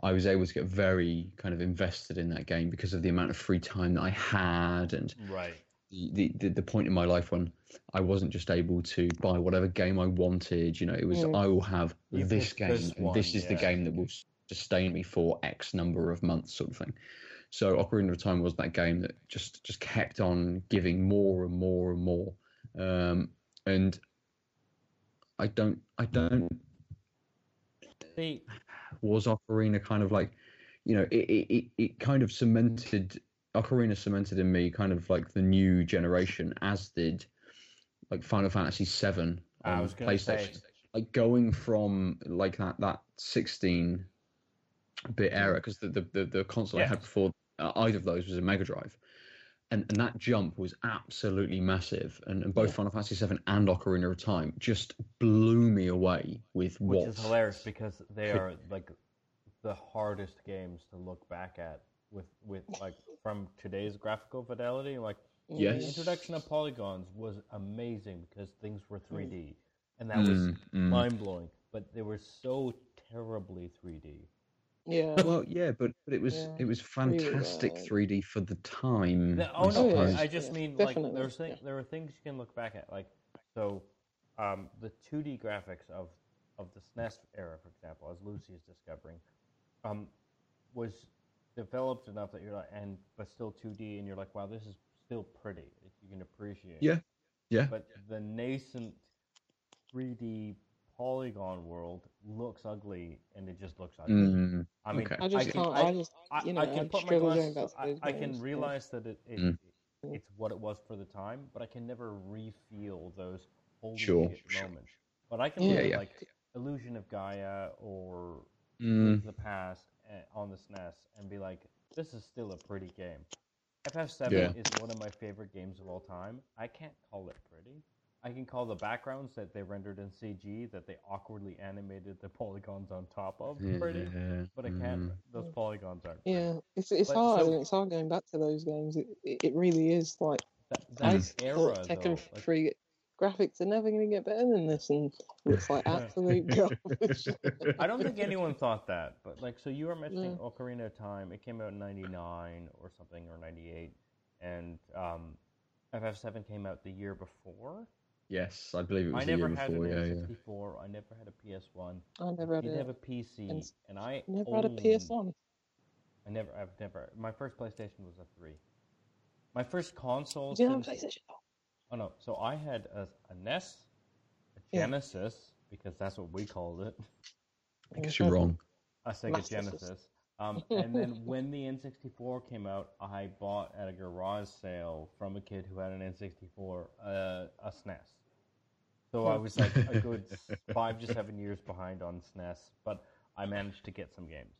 I was able to get very kind of invested in that game because of the amount of free time that I had and right. the, the, the, point in my life when I wasn't just able to buy whatever game I wanted. You know, it was Mm. I will have You this game, this and one, this is the game that will sustain me for X number of months, sort of thing. So Ocarina of Time was that game that just just kept on giving more and more and more. Um, and I don't I don't See, was Ocarina kind of like, you know, it it, it, it kind of cemented Ocarina cemented in me kind of like the new generation, as did like Final Fantasy VII on PlayStation. say- Like going from like that that sixteen bit era because the, the the the console I had before uh, either of those was a Mega Drive. And, and that jump was absolutely massive, and, and both Yeah. Final Fantasy VII and Ocarina of Time just blew me away with what. which what is hilarious because they are like the hardest games to look back at with with like from today's graphical fidelity. Like Yes. the introduction of polygons was amazing because things were 3D, and that was Mm, mm. mind blowing. But they were so terribly 3D. Yeah. Well, yeah, but but it was Yeah, it was fantastic well. 3D for the time. No, I oh no, suppose. I just Yeah, mean like definitely, there's thing, yeah. there are things you can look back at like so um, the 2D graphics of of the SNES era, for example, as Lucy is discovering, um, was developed enough that you're like and but still 2D and you're like wow this is still pretty if you can appreciate. Yeah. yeah, But the nascent 3D polygon world looks ugly and it just looks ugly. Mm, I mean, okay. I just can- can't. I- I, just, you know, I can I put my struggle glasses. going I, I can realize that it, it, Mm. it's what it was for the time, but I can never re-feel those holy Sure, sure. moments. But I can Yeah, look at yeah. like Illusion of Gaia or mm, the Past eh, on the SNES and be like, this is still a pretty game. FF7 Yeah. is one of my favorite games of all time. I can't call it pretty. I can call the backgrounds that they rendered in CG that they awkwardly animated the [LAUGHS] polygons on top of pretty, yeah, but I can't. mm. Those polygons aren't. pretty. Yeah, it's it's But hard. so- it's hard going back to those games. It it, it really is like That, I that era, Tekken though, like, Three graphics are never going to get better than this, and it's like [LAUGHS] absolute [LAUGHS] garbage. I don't think anyone thought that, but like, so you were mentioning Yeah. Ocarina of Time. It came out in '99 or something, or '98, and um, FF7 came out the year before. Yes, I believe it was I the never year had before. an Yeah, yeah. N64. I never had a PS1. I never I had did a have a PC, and- and I never had a PS One. I never, I've never. My first PlayStation was a three. My first console. Did you have a since- PlayStation? Oh no! So I had a, a NES, a Yeah. Genesis, because that's what we called it. I guess you're wrong. a Sega Master Genesis. System. Um, [LAUGHS] and then when the N64 came out, I bought at a garage sale from a kid who had an N64 uh, a SNES. So I was like a good [LAUGHS] five to seven years behind on SNES, but I managed to get some games.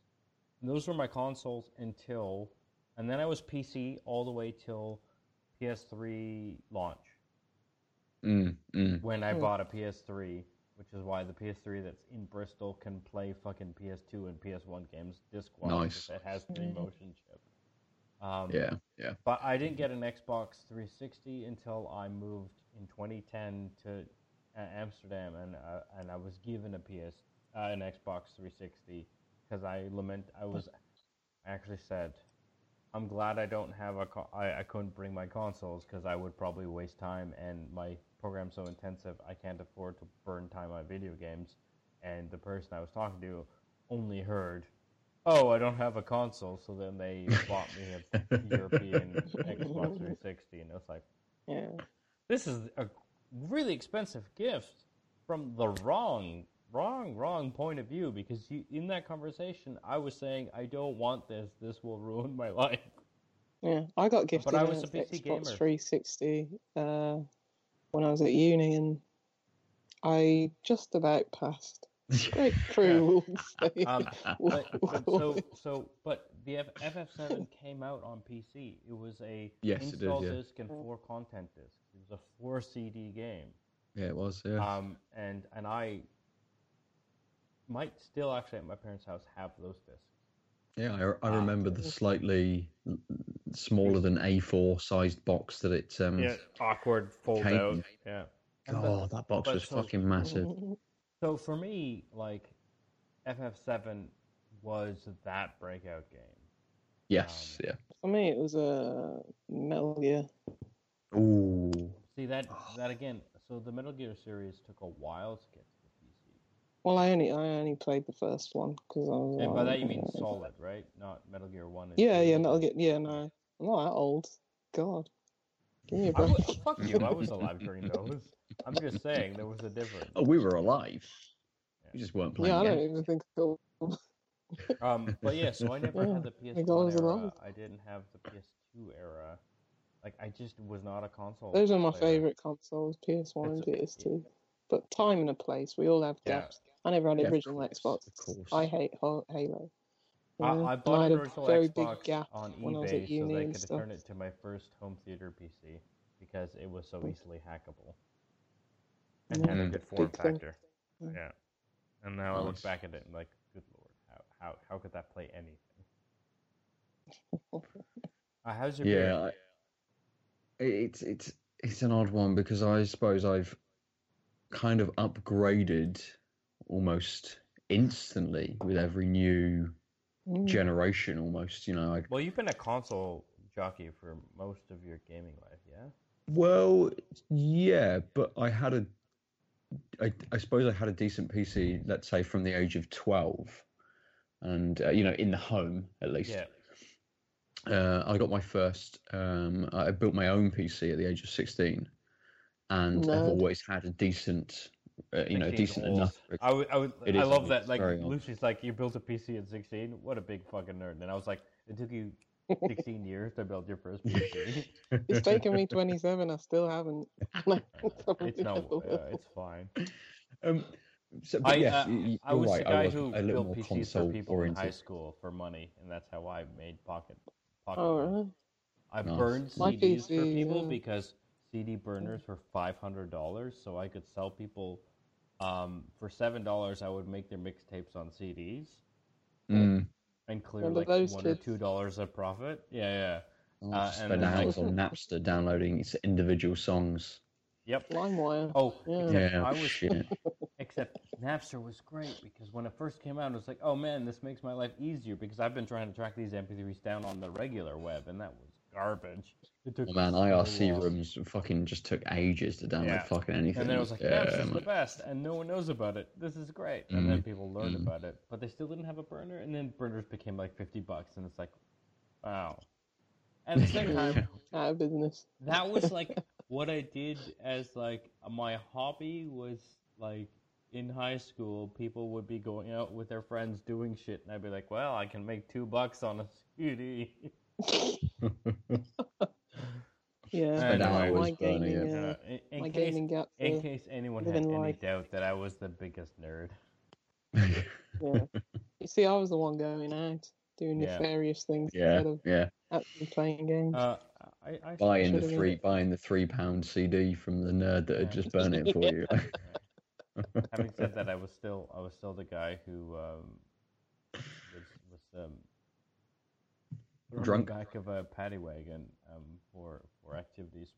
And those were my consoles until, and then I was PC all the way till PS3 launch Mm, mm. when I Hmm. bought a PS3, which is why the PS3 that's in Bristol can play fucking PS2 and PS1 games disc-wise. Nice. It has three motion chip. Um, Yeah, yeah. But I didn't get an Xbox 360 until I moved in 2010 to uh, Amsterdam, and uh, and I was given a PS uh, an Xbox 360 because I lament I was I actually said I'm glad I don't have a co- I, I couldn't bring my consoles because I would probably waste time and my program's so intensive I can't afford to burn time on video games. And the person I was talking to only heard, "Oh, I don't have a console," so then they [LAUGHS] bought me a European Xbox 360, and it's like, Yeah. this is a really expensive gift from the wrong, wrong, wrong point of view. Because you, in that conversation, I was saying, I don't want this. This will ruin my [LAUGHS] life. Yeah, I got gifted I was a PC Xbox gamer. 360 uh, when I was at uni, and I just about passed. [LAUGHS] Great through. we'll. Um, [LAUGHS] but, but so, so, but the F- FF7 came out on PC. It was a Yes, it did, install yeah. disc and four content discs. It was a four CD game. yeah, it was. Yeah. Um, and and I might still actually at my parents' house have those discs. Yeah, I, I Ah. remember the slightly smaller than A4 sized box that it. Um, awkward fold came- out. Yeah. And but- that box but was so- fucking massive. So for me, like FF7 was that breakout game. Yes, Um, yeah. For me, it was a Metal Gear. Ooh. See that that again. So the Metal Gear series took a while to get to the PC. Well, I only I only played the first one because I was. And by that you mean uh, Solid, right? Not Metal Gear One. and Yeah, two. yeah, Metal Gear. Yeah, no, I'm not that old. God, give me a I was, fuck you! I was alive during [LAUGHS] those. I'm just saying there was a difference. Oh, we were alive. We just weren't playing. yeah, I don't games. even think so. Um, but yeah, so I [LAUGHS] never Yeah, had the PS1 was era. alive. I didn't have the PS2 era. Like I just was not a console. Those are my favourite consoles, PS1 and PS2. But time and a place, we all have Yeah. Gaps. I never had Yeah, an of original course, Xbox. of course. I hate Halo. I, Yeah, I and bought I had an a original very Xbox big gap on when I was at eBay so uni they could stuff. turn it to my first home theater PC because it was so easily hackable and had a Mm. good form Big factor. Mm. Yeah. And now I look back at it and like, good lord, how how how could that play anything? [LAUGHS] Uh, how's your Yeah. I, it's it's it's an odd one because I suppose I've kind of upgraded almost instantly with every new Mm. generation. Almost, you know. I, Well, you've been a console jockey for most of your gaming life, yeah. well, yeah, but I had a. I, I suppose I had a decent PC, let's say from the age of twelve, and uh, you know, in the home at least. Yeah. uh, I got my first. Um, I built my own PC at the age of sixteen, and I've always had a decent, uh, you know, decent old. enough. I would, I, would, It I is love that. Like. Lucy's like, you built a PC at 16. What a big fucking nerd. And I was like, it took you 16 [LAUGHS] years to build your first PC. [LAUGHS] It's taken me 27. I still haven't. [LAUGHS] It's no, uh, it's fine. Um, so, but I, yes, uh, you- you- I was right. the guy I was who a little built more PCs for console people in oriented. high school for money, and that's how I made pocket. pocket Oh, money. really? I Nice. burned My CDs for people yeah. because CD burners were five hundred dollars, so I could sell people um, for seven dollars. I would make their mixtapes on CDs Mm. and clear Remember like those one or two dollars of profit. Yeah, yeah. I Uh, used and spend then, like- hours on Napster downloading its individual songs. Yep. LimeWire. Oh, Yeah. except Yeah, I was shit. [LAUGHS] except Napster was great because when it first came out, it was like, oh man, this makes my life easier because I've been trying to track these MP3s down on the regular web, and that was garbage. It took Oh, man, so IRC long. rooms fucking just took ages to download Yeah. fucking anything. And then it was like, yeah, Napster's the best, and no one knows about it. This is great. And then Mhm. people learned Mhm. about it, but they still didn't have a burner. And then burners became like fifty bucks, and it's like, wow. At the same [LAUGHS] time, Out of business. that was like [LAUGHS] what I did as like my hobby was like in high school. People would be going out with their friends doing shit, and I'd be like, well, I can make two bucks on a [LAUGHS] CD. [LAUGHS] Yeah. Spend my, hours my gaming, it. uh, in, in my case, gaming gap. in case anyone had living any life. doubt that I was the biggest nerd. [LAUGHS] yeah. You see, I was the one going out doing Yeah. nefarious things yeah, instead of yeah. actually playing games. Uh, I, I Buying the should've been- three, buying the three pound CD from the nerd that had just burned it for [LAUGHS] you. Having said that, I was still I was still the guy who um, was was um, put on Drunk. the back of a paddy wagon um, for for activities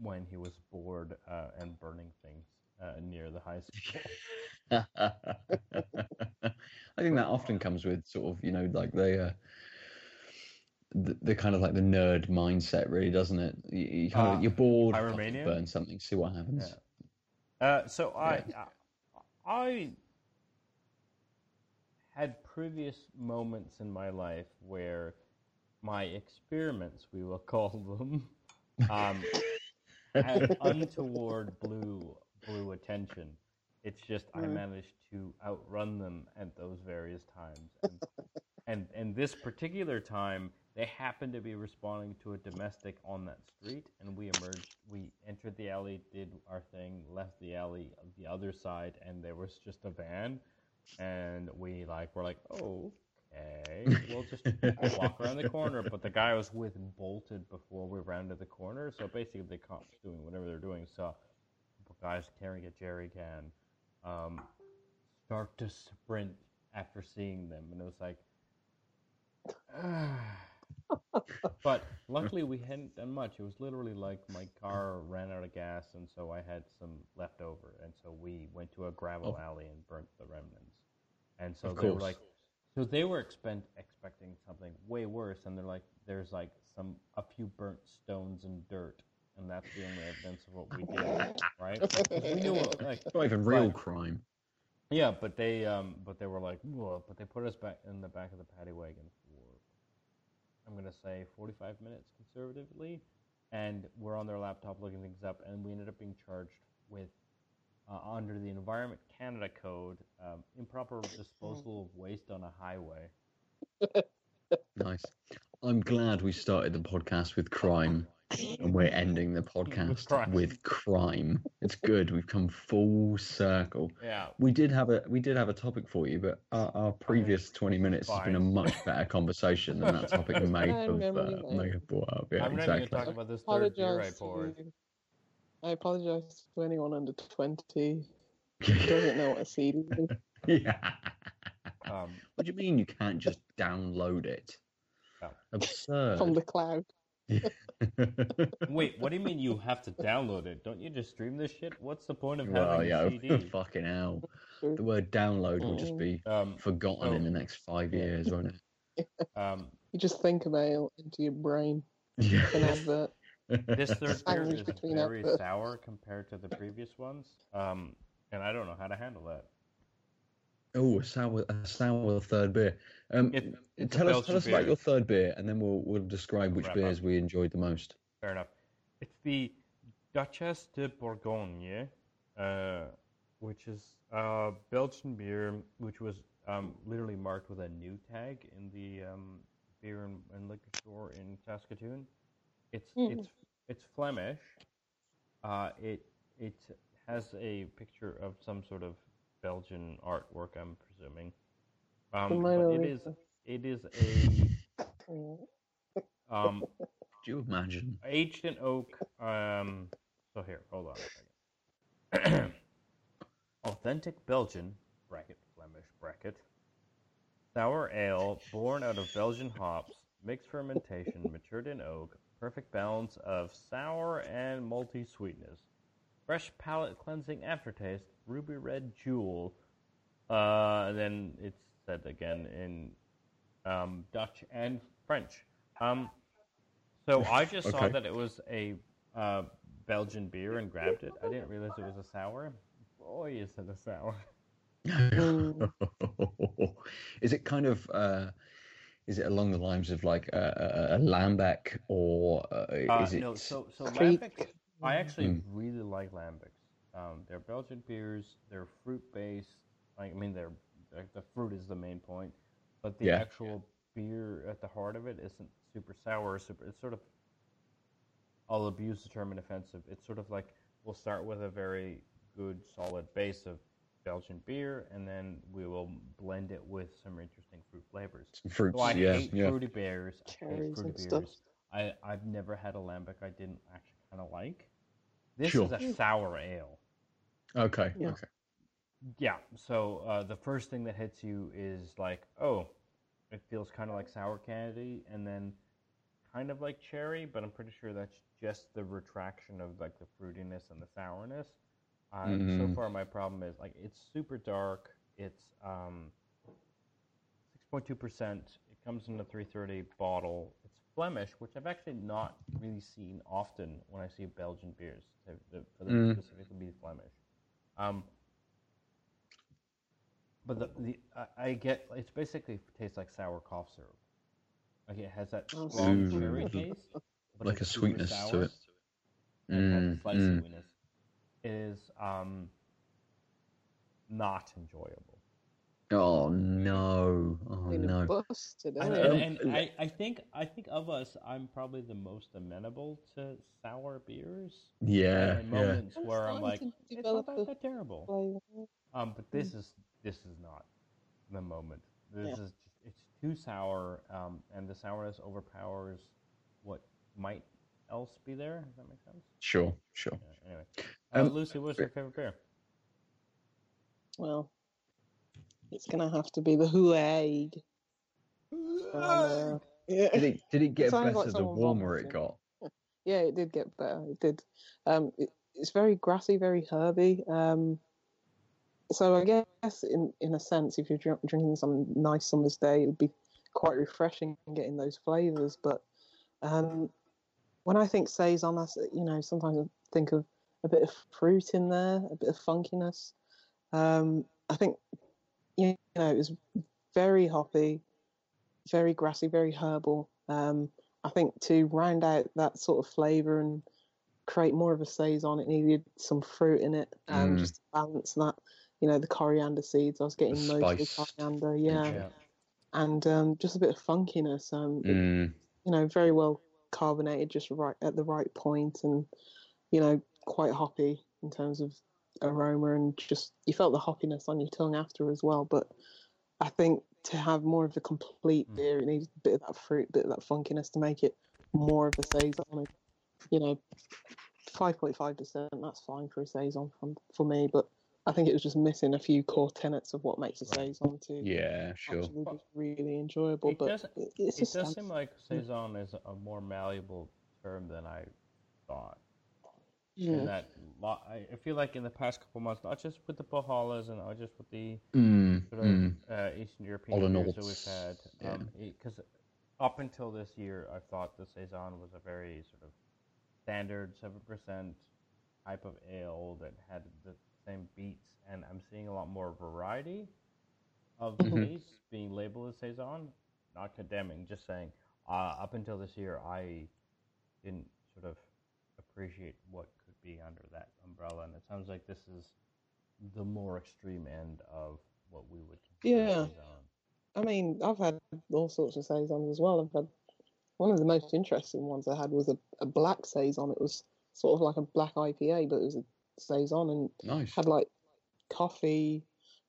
when he was bored uh, and burning things uh, near the high school. [LAUGHS] I think that often comes with sort of, you know, like the, uh, the, the kind of like the nerd mindset, really, doesn't it? You, you kind of you're bored, burn something, see what happens. Uh, so I, I I had previous moments in my life where my experiments, we will call them, um, [LAUGHS] had untoward blue blue attention. It's just I Mm. managed to outrun them at those various times, and, and and this particular time they happened to be responding to a domestic on that street, and we emerged. We entered the alley, did our thing, left the alley the other side, and there was just a van, and we like were like, oh. Okay, [LAUGHS] we'll just walk around the corner. But the guy I was with bolted before we rounded the corner. So basically, the cops doing whatever they're doing So guys carrying a jerry can um, start to sprint after seeing them, and it was like. [SIGHS] but luckily, we hadn't done much. It was literally like my car ran out of gas, and so I had some left over, and so we went to a gravel Oh. alley and burnt the remnants. And so they were like, so they were expect, expecting something way worse, and they're like, there's like some a few burnt stones and dirt, and that's the only evidence of what we did, [LAUGHS] right? we knew it, like, not even real Right. crime. yeah, but they um, but they were like, Whoa, but they put us back in the back of the paddy wagon for, I'm gonna say 45 minutes conservatively, and we're on their laptop looking things up, and we ended up being charged with uh, under the Environment Canada Code, um, improper disposal of waste on a highway. [LAUGHS] Nice. I'm glad we started the podcast with crime and we're ending the [LAUGHS] podcast crime. with crime. It's good. We've come full circle. Yeah, We did have a we did have a topic for you, but our, our previous 20 minutes has been a much better conversation than that topic may Fine, have, memory uh, may have brought up. Yeah, I'm not even exactly. gonna talk about this third beer I poured. To I apologize to anyone under twenty who [LAUGHS] doesn't know what a CD is. yeah. [LAUGHS] Um, What do you mean you can't just download it? Yeah. Absurd. from the cloud. wait, what do you mean you [LAUGHS] have to download it? Don't you just stream this shit? What's the point of well, having yeah, a CD? fucking hell. The word download will just be Um, forgotten Oh. in the next five years, won't it? um, You just think about it into your brain. Yeah. An advert. This [LAUGHS] third beer is very adverts. sour compared to the previous ones, um, and I don't know how to handle that. Oh, a sour, a sour third beer. Um, It- a tell us, Belgian tell us about your third beer, and then we'll we'll describe which Wrap beers up. we enjoyed the most. Fair enough. It's the Duchesse de Bourgogne, uh, which is a Belgian beer, which was um, literally marked with a new tag in the um, beer and, and liquor store in Saskatoon. It's Mhm. it's it's Flemish. Uh, it it has a picture of some sort of Belgian artwork, I'm presuming. Um, but it is it is a [LAUGHS] um, Could you imagine? aged in oak. Um, so here, hold on. [CLEARS THROAT] Authentic Belgian bracket Flemish bracket sour ale born out of Belgian hops, mixed fermentation, matured in oak, perfect balance of sour and malty sweetness, fresh palate cleansing aftertaste, ruby red jewel. Uh, and then it's said again in um, Dutch and French. Um, so I just saw that it was a uh, Belgian beer and grabbed it. I didn't realize it was a sour. Boy, is it a sour! [LAUGHS] [LAUGHS] is it kind of uh, is it along the lines of like a, a, a lambic or uh, Uh, is it? no, so so Lambic, I actually Mm. really like Lambics. Um, they're Belgian beers. They're fruit based. I mean, they're, they're the fruit is the main point, but the Yeah. actual beer at the heart of it isn't super sour. or Super, it's sort of. I'll abuse the term inoffensive. It's sort of like we'll start with a very good solid base of Belgian beer, and then we will blend it with some interesting fruit flavors. fruits, So I yeah, hate yeah. fruity beers. I hate Cherries fruity and beers. stuff. I I've never had a lambic I didn't actually kind of like. This Sure. is a sour ale. Okay, Yeah. okay. Yeah. So uh, the first thing that hits you is like, oh, it feels kind of like sour candy, and then kind of like cherry, but I'm pretty sure that's just the retraction of like the fruitiness and the sourness. Uh, So Mhm. far, my problem is like it's super dark. It's um, 6.2 percent. It comes in a 330 bottle. It's Flemish, which I've actually not really seen often when I see Belgian beers. To, to, for them Mm. specifically be Flemish. Um, but the, the I, I get it's basically tastes like sour cough syrup. Like it has that Oh, strong cherry taste, but Like a sweetness to sour, it. it has Mm, a slight mm. Sweetness. It is um not enjoyable. Oh no! Oh no! busted, And, and, and I, I think I think of us, I'm probably the most amenable to sour beers. Yeah, in yeah. moments I'm where I'm like, it's not that, that terrible. Um, but this is this is not the moment. This Yeah. is just, it's too sour, um, and the sourness overpowers what might else be there. Does that make sense? Sure, sure. Yeah, anyway, uh, Um, Lucy, what's your favorite beer? Well, it's gonna have to be the Hooaeg. Uh, yeah. Did it did it get sounds better like the warmer it got? yeah, it did get better. It did. Um, it, it's very grassy, very herby. Um, so I guess, in in a sense, if you're drink, drinking some nice summer's day, it would be quite refreshing getting those flavors. But um, when I think saison, I s- you know sometimes I think of a bit of fruit in there, a bit of funkiness. Um, I think you know it was very hoppy, very grassy, very herbal. Um, I think to round out that sort of flavour and create more of a saison, it needed some fruit in it, um, Mm. just to balance that. You know, the coriander seeds. I was getting The mostly spice. coriander, yeah, Yeah. and um, just a bit of funkiness. Um, it- Mm, you know, very well carbonated, just right at the right point, and you know, quite hoppy in terms of aroma, and just you felt the hoppiness on your tongue after as well. But I think to have more of a complete Mm. beer, it needs a bit of that fruit, a bit of that funkiness to make it more of a saison. You know, five point five percent, that's fine for a saison for, for me, but. I think it was just missing a few core tenets of what makes a Right. saison to yeah, sure. actually be really enjoyable. It but does- it- it's It just does seem like saison is a more malleable term than I thought. In that, I feel like in the past couple months, not just with the Põhjalas and not just with the Mm, sort of mm. uh, Eastern European beers that we've had, yeah. because up until this year, I thought the saison was a very sort of standard seven percent type of ale that had the same beats, and I'm seeing a lot more variety of Mhm. these being labeled as saison. Not condemning, just saying. Uh, up until this year, I didn't sort of appreciate what could be under that umbrella, and it sounds like this is the more extreme end of what we would consider Yeah. saison. I mean, I've had all sorts of saisons as well. I've had one of the most interesting ones I had was a, a black saison. It was sort of like a black IPA, but it was a saison and Nice. had like coffee.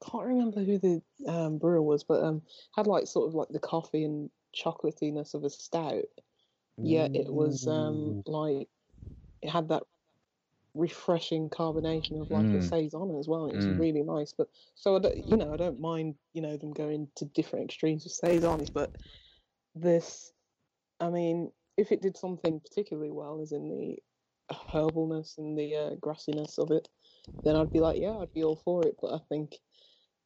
Can't remember who the um, brewer was, but um, had like sort of like the coffee and chocolatiness of a stout. Yeah, it was um like it had that refreshing carbonation of like a Mm. saison as well. It was Mm. really nice. But so I don't, you know, I don't mind you know them going to different extremes with saisons, but this, I mean, if it did something particularly well, as in the herbalness and the uh, grassiness of it, then I'd be like, yeah, I'd be all for it. But I think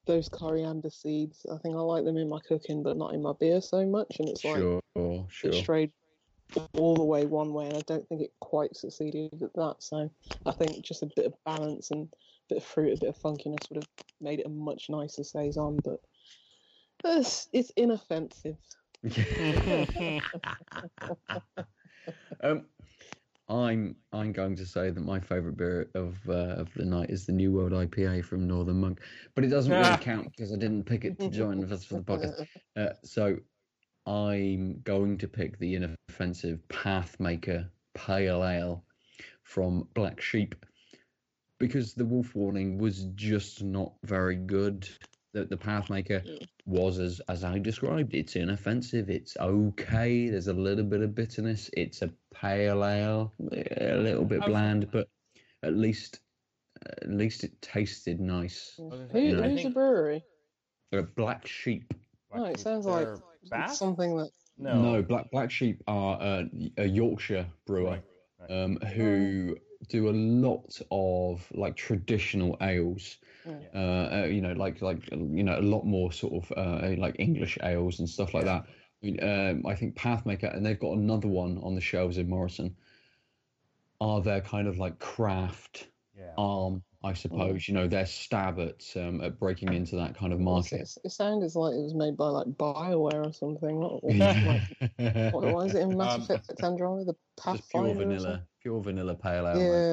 those coriander seeds, I think I like them in my cooking, but not in my beer so much. And it's like Sure, it sure. strayed all the way one way, and I don't think it quite succeeded at that. So I think just a bit of balance and a bit of fruit, a bit of funkiness would have made it a much nicer saison. But it's, it's inoffensive. [LAUGHS] um, I'm I'm going to say that my favourite beer of uh, of the night is the New World IPA from Northern Monk, but it doesn't really Ah. count because I didn't pick it to join us for the podcast. [LAUGHS] Uh, so I'm going to pick the inoffensive Pathmaker Pale Ale from Black Sheep because the Wolf Warning was just not very good. The, the Pathmaker Mm. was as as I described. It's inoffensive. It's okay. There's a little bit of bitterness. It's a pale ale, a little bit bland, but at least at least it tasted nice. Who, was gonna say, I who's the think- brewery? A black sheep. Oh, it sounds like They're it's something that. No. No, black black sheep are uh, a Yorkshire brewer Right, right. um, who do a lot of like traditional ales. Mm. Uh, uh, you know, like like you know, a lot more sort of uh, like English ales and stuff like that. I, mean, um, I think Pathmaker, and they've got another one on the shelves in Morrison. Are their kind of like craft Yeah. arm, I suppose? You know, their stab at um, at breaking into that kind of market. It, it sounded like it was made by like Bioware or something. What, [LAUGHS] what, like, what was it in [LAUGHS] Mass Um, Effect Andromeda? The Just pure Pathfinder vanilla, pure vanilla pale ale. something? man.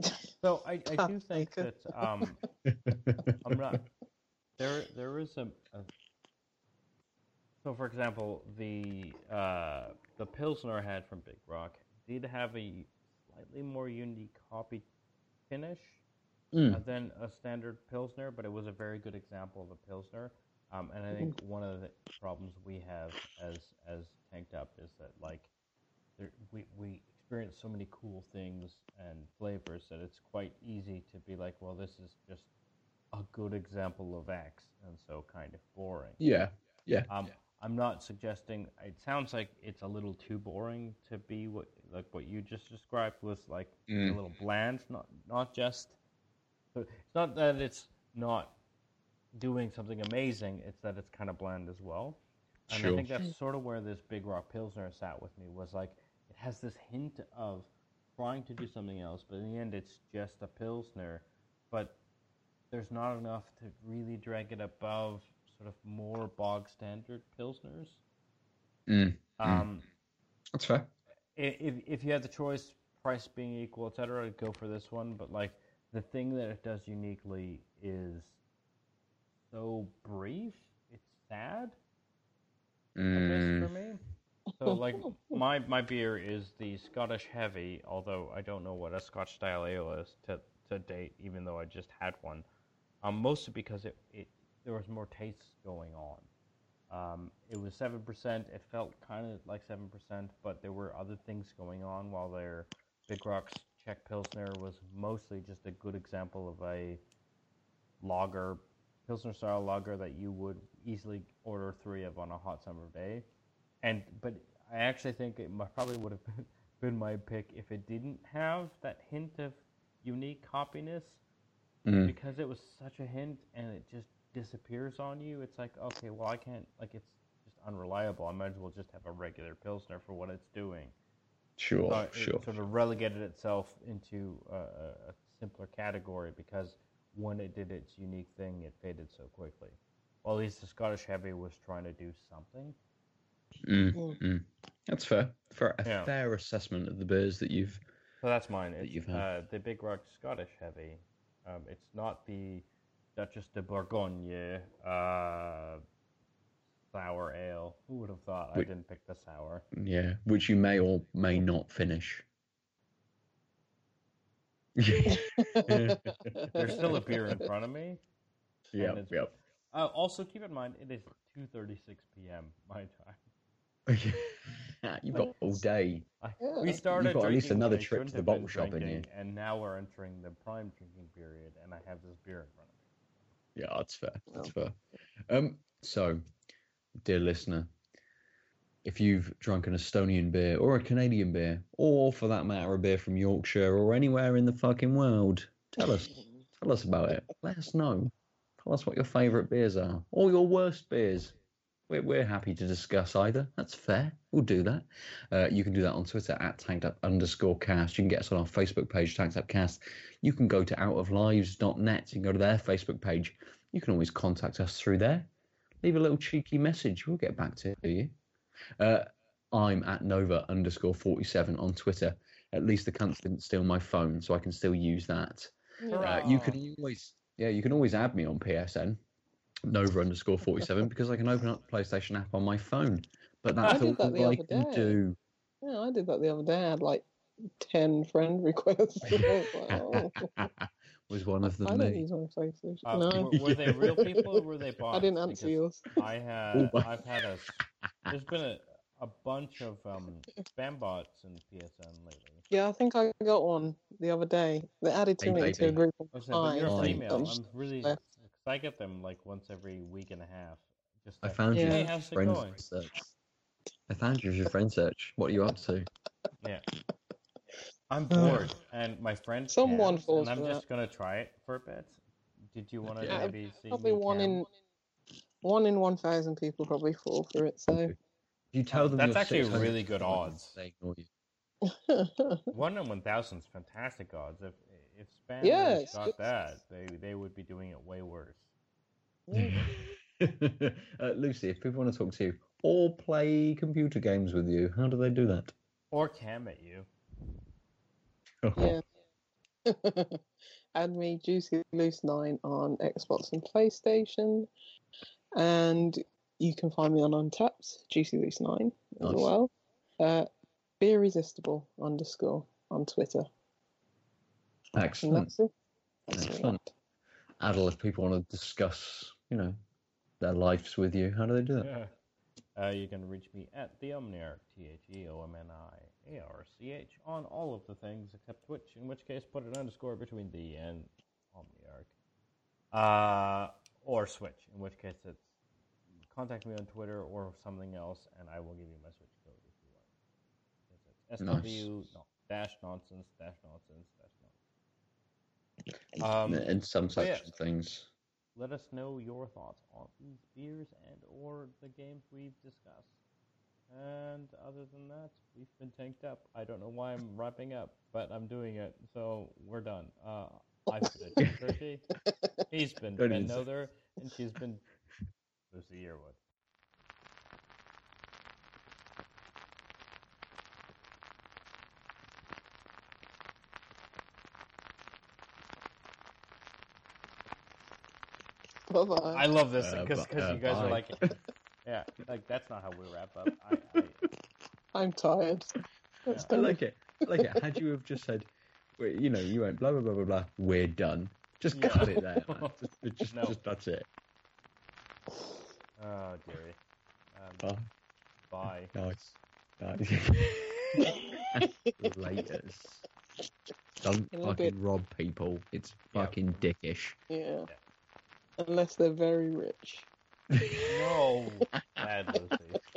Yeah. So I, I do [LAUGHS] think that um, I'm not. There there is a, a so for example the uh, the pilsner I had from Big Rock did have a slightly more unique hoppy finish Mm. uh, than a standard pilsner, but it was a very good example of a pilsner. Um, and I think one of the problems we have as as tanked up is that like there, we we experience so many cool things and flavors that it's quite easy to be like, well, this is just a good example of X, and so kind of boring. Yeah, yeah. Um, I'm not suggesting. It sounds like it's a little too boring to be what like what you just described was like a Mm. little bland. Not not just. It's not that it's not doing something amazing. It's that it's kind of bland as well. And I think that's sort of where this Big Rock Pilsner sat with me. Was like it has this hint of trying to do something else, but in the end, it's just a pilsner. But there's not enough to really drag it above sort of more bog standard pilsners. Mm. Mm. Um, That's fair. if if you had the choice price being equal, etc., I'd go for this one. But like the thing that it does uniquely is so brief. It's sad. I guess Mm, for me. So like my my beer is the Scottish Heavy, although I don't know what a Scotch style ale is to to date, even though I just had one. Um, mostly because it, it there was more taste going on. Um, it was seven percent. It felt kind of like seven percent, but there were other things going on. While their Big Rocks Czech Pilsner was mostly just a good example of a lager, Pilsner style lager that you would easily order three of on a hot summer day. And but I actually think it probably would have [LAUGHS] been, been my pick if it didn't have that hint of unique hoppiness mm, because it was such a hint and it just disappears on you. It's like okay, well I can't like it's just unreliable. I might as well just have a regular pilsner for what it's doing. sure, So it sure. sort of relegated itself into a, a, a simpler category because when it did its unique thing, it faded so quickly. Well, at least the Scottish Heavy was trying to do something. Mm, Mm. That's fair. Fair, a Yeah. fair assessment of the beers that you've. So that's mine. That It's you've had. uh, the Big Rock Scottish Heavy. Um, it's not the Duchesse de Bourgogne uh, sour ale. Who would have thought I didn't pick the sour? Yeah, which you may or may not finish. [LAUGHS] There's still a beer in front of me. Yep, it's- yep. Uh, also, keep in mind it is 2:36 p.m. my time. [LAUGHS] You've got all day. I, Yeah. we started You've got at least another trip to the bottle been shop in you. and now we're entering the prime drinking period, and I have this beer in front of me. Yeah, that's fair. That's fair. Um, so, dear listener, if you've drunk an Estonian beer or a Canadian beer, or for that matter, a beer from Yorkshire or anywhere in the fucking world, tell us. [LAUGHS] Tell us about it. Let us know. Tell us what your favourite beers are, or your worst beers. We're, we're happy to discuss either. That's fair. We'll do that. Uh, you can do that on Twitter at tanked up underscore cast. You can get us on our Facebook page, tanked up cast. You can go to outoflives.net. You can go to their Facebook page. You can always contact us through there. Leave a little cheeky message. We'll get back to you. Uh, I'm at Nova underscore 47 on Twitter. At least the cunts didn't steal my phone, so I can still use that. Uh, you can always, yeah, you can always add me on PSN, Nova underscore 47, because I can open up the PlayStation app on my phone. But I that's did all that the I other can day. do. Yeah, I did that the other day. I had like 10 friend requests. [LAUGHS] Was like, oh, [LAUGHS] Was one of them. I them don't me. use my PlayStation. Uh, no, were, were they real people or were they [LAUGHS] bots? I didn't answer Because yours. I Oh, had, I've had a, there's been a, a bunch of um, spam bots in PSN lately. Yeah, I think I got one the other day. They added to Hey, me to a group of I was saying, but you're a five. female. I'm I'm really, left. because I get them like once every week and a half. Just I like, found Yeah. you Hey, how's it friend going? search. I found you as your friend search. What are you up to? Yeah. I'm bored, [SIGHS] and my friend. Someone cams, falls And I'm for just gonna try it for a bit. Did you want to Yeah. maybe see Probably me one cam? in one in one thousand people probably fall for it. So you tell them That's actually 600, really good odds. They ignore you. [LAUGHS] One in one thousand is fantastic odds. If if spam Yeah, really got that, they they would be doing it way worse. [LAUGHS] uh, Lucy, if people want to talk to you or play computer games with you, how do they do that? Or cam at you. yeah. Add me Juicy Loose Nine on Xbox and PlayStation, and you can find me on Untappd Juicy Loose Nine as Nice. well. Uh, Be irresistible underscore on Twitter. And Excellent. that's it. That's all Excellent. Adel, if people want to discuss, you know, their lives with you, how do they do that? Yeah. Uh, you can reach me at the Omniarch, T H E O M N I A R C H, on all of the things except Twitch, in which case put an underscore between the and Omniarch. Uh, or Switch, in which case it's contact me on Twitter or something else, and I will give you my Switch code if you want. It's Nice. SW no, dash nonsense dash nonsense dash nonsense. Um, and some such yeah. things. let us know your thoughts on these beers and or the games we've discussed. And other than that, we've been tanked up. I don't know why I'm wrapping up, but I'm doing it. So we're done. Uh, I've been [LAUGHS] Turkey. He's been Don't Ben Nother, and she's been Lucy Yearwood. Bye bye. I love this Uh, because bu- uh, you guys bye. are like, [LAUGHS] yeah, like that's not how we wrap up. I, I, [LAUGHS] I'm tired. Let's I like it. I like it. Had you have just said, well, you know, you went blah blah blah blah blah. We're done. Just Yeah. cut it there. Man. [LAUGHS] Just, just, No. just that's it. oh dearie. Um, Oh, bye. nice. Nice. Laters. Don't fucking bit. rob people. It's Yeah. fucking dickish. Yeah. Unless they're very rich. No. [LAUGHS]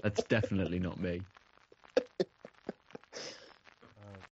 That's definitely not me. [LAUGHS]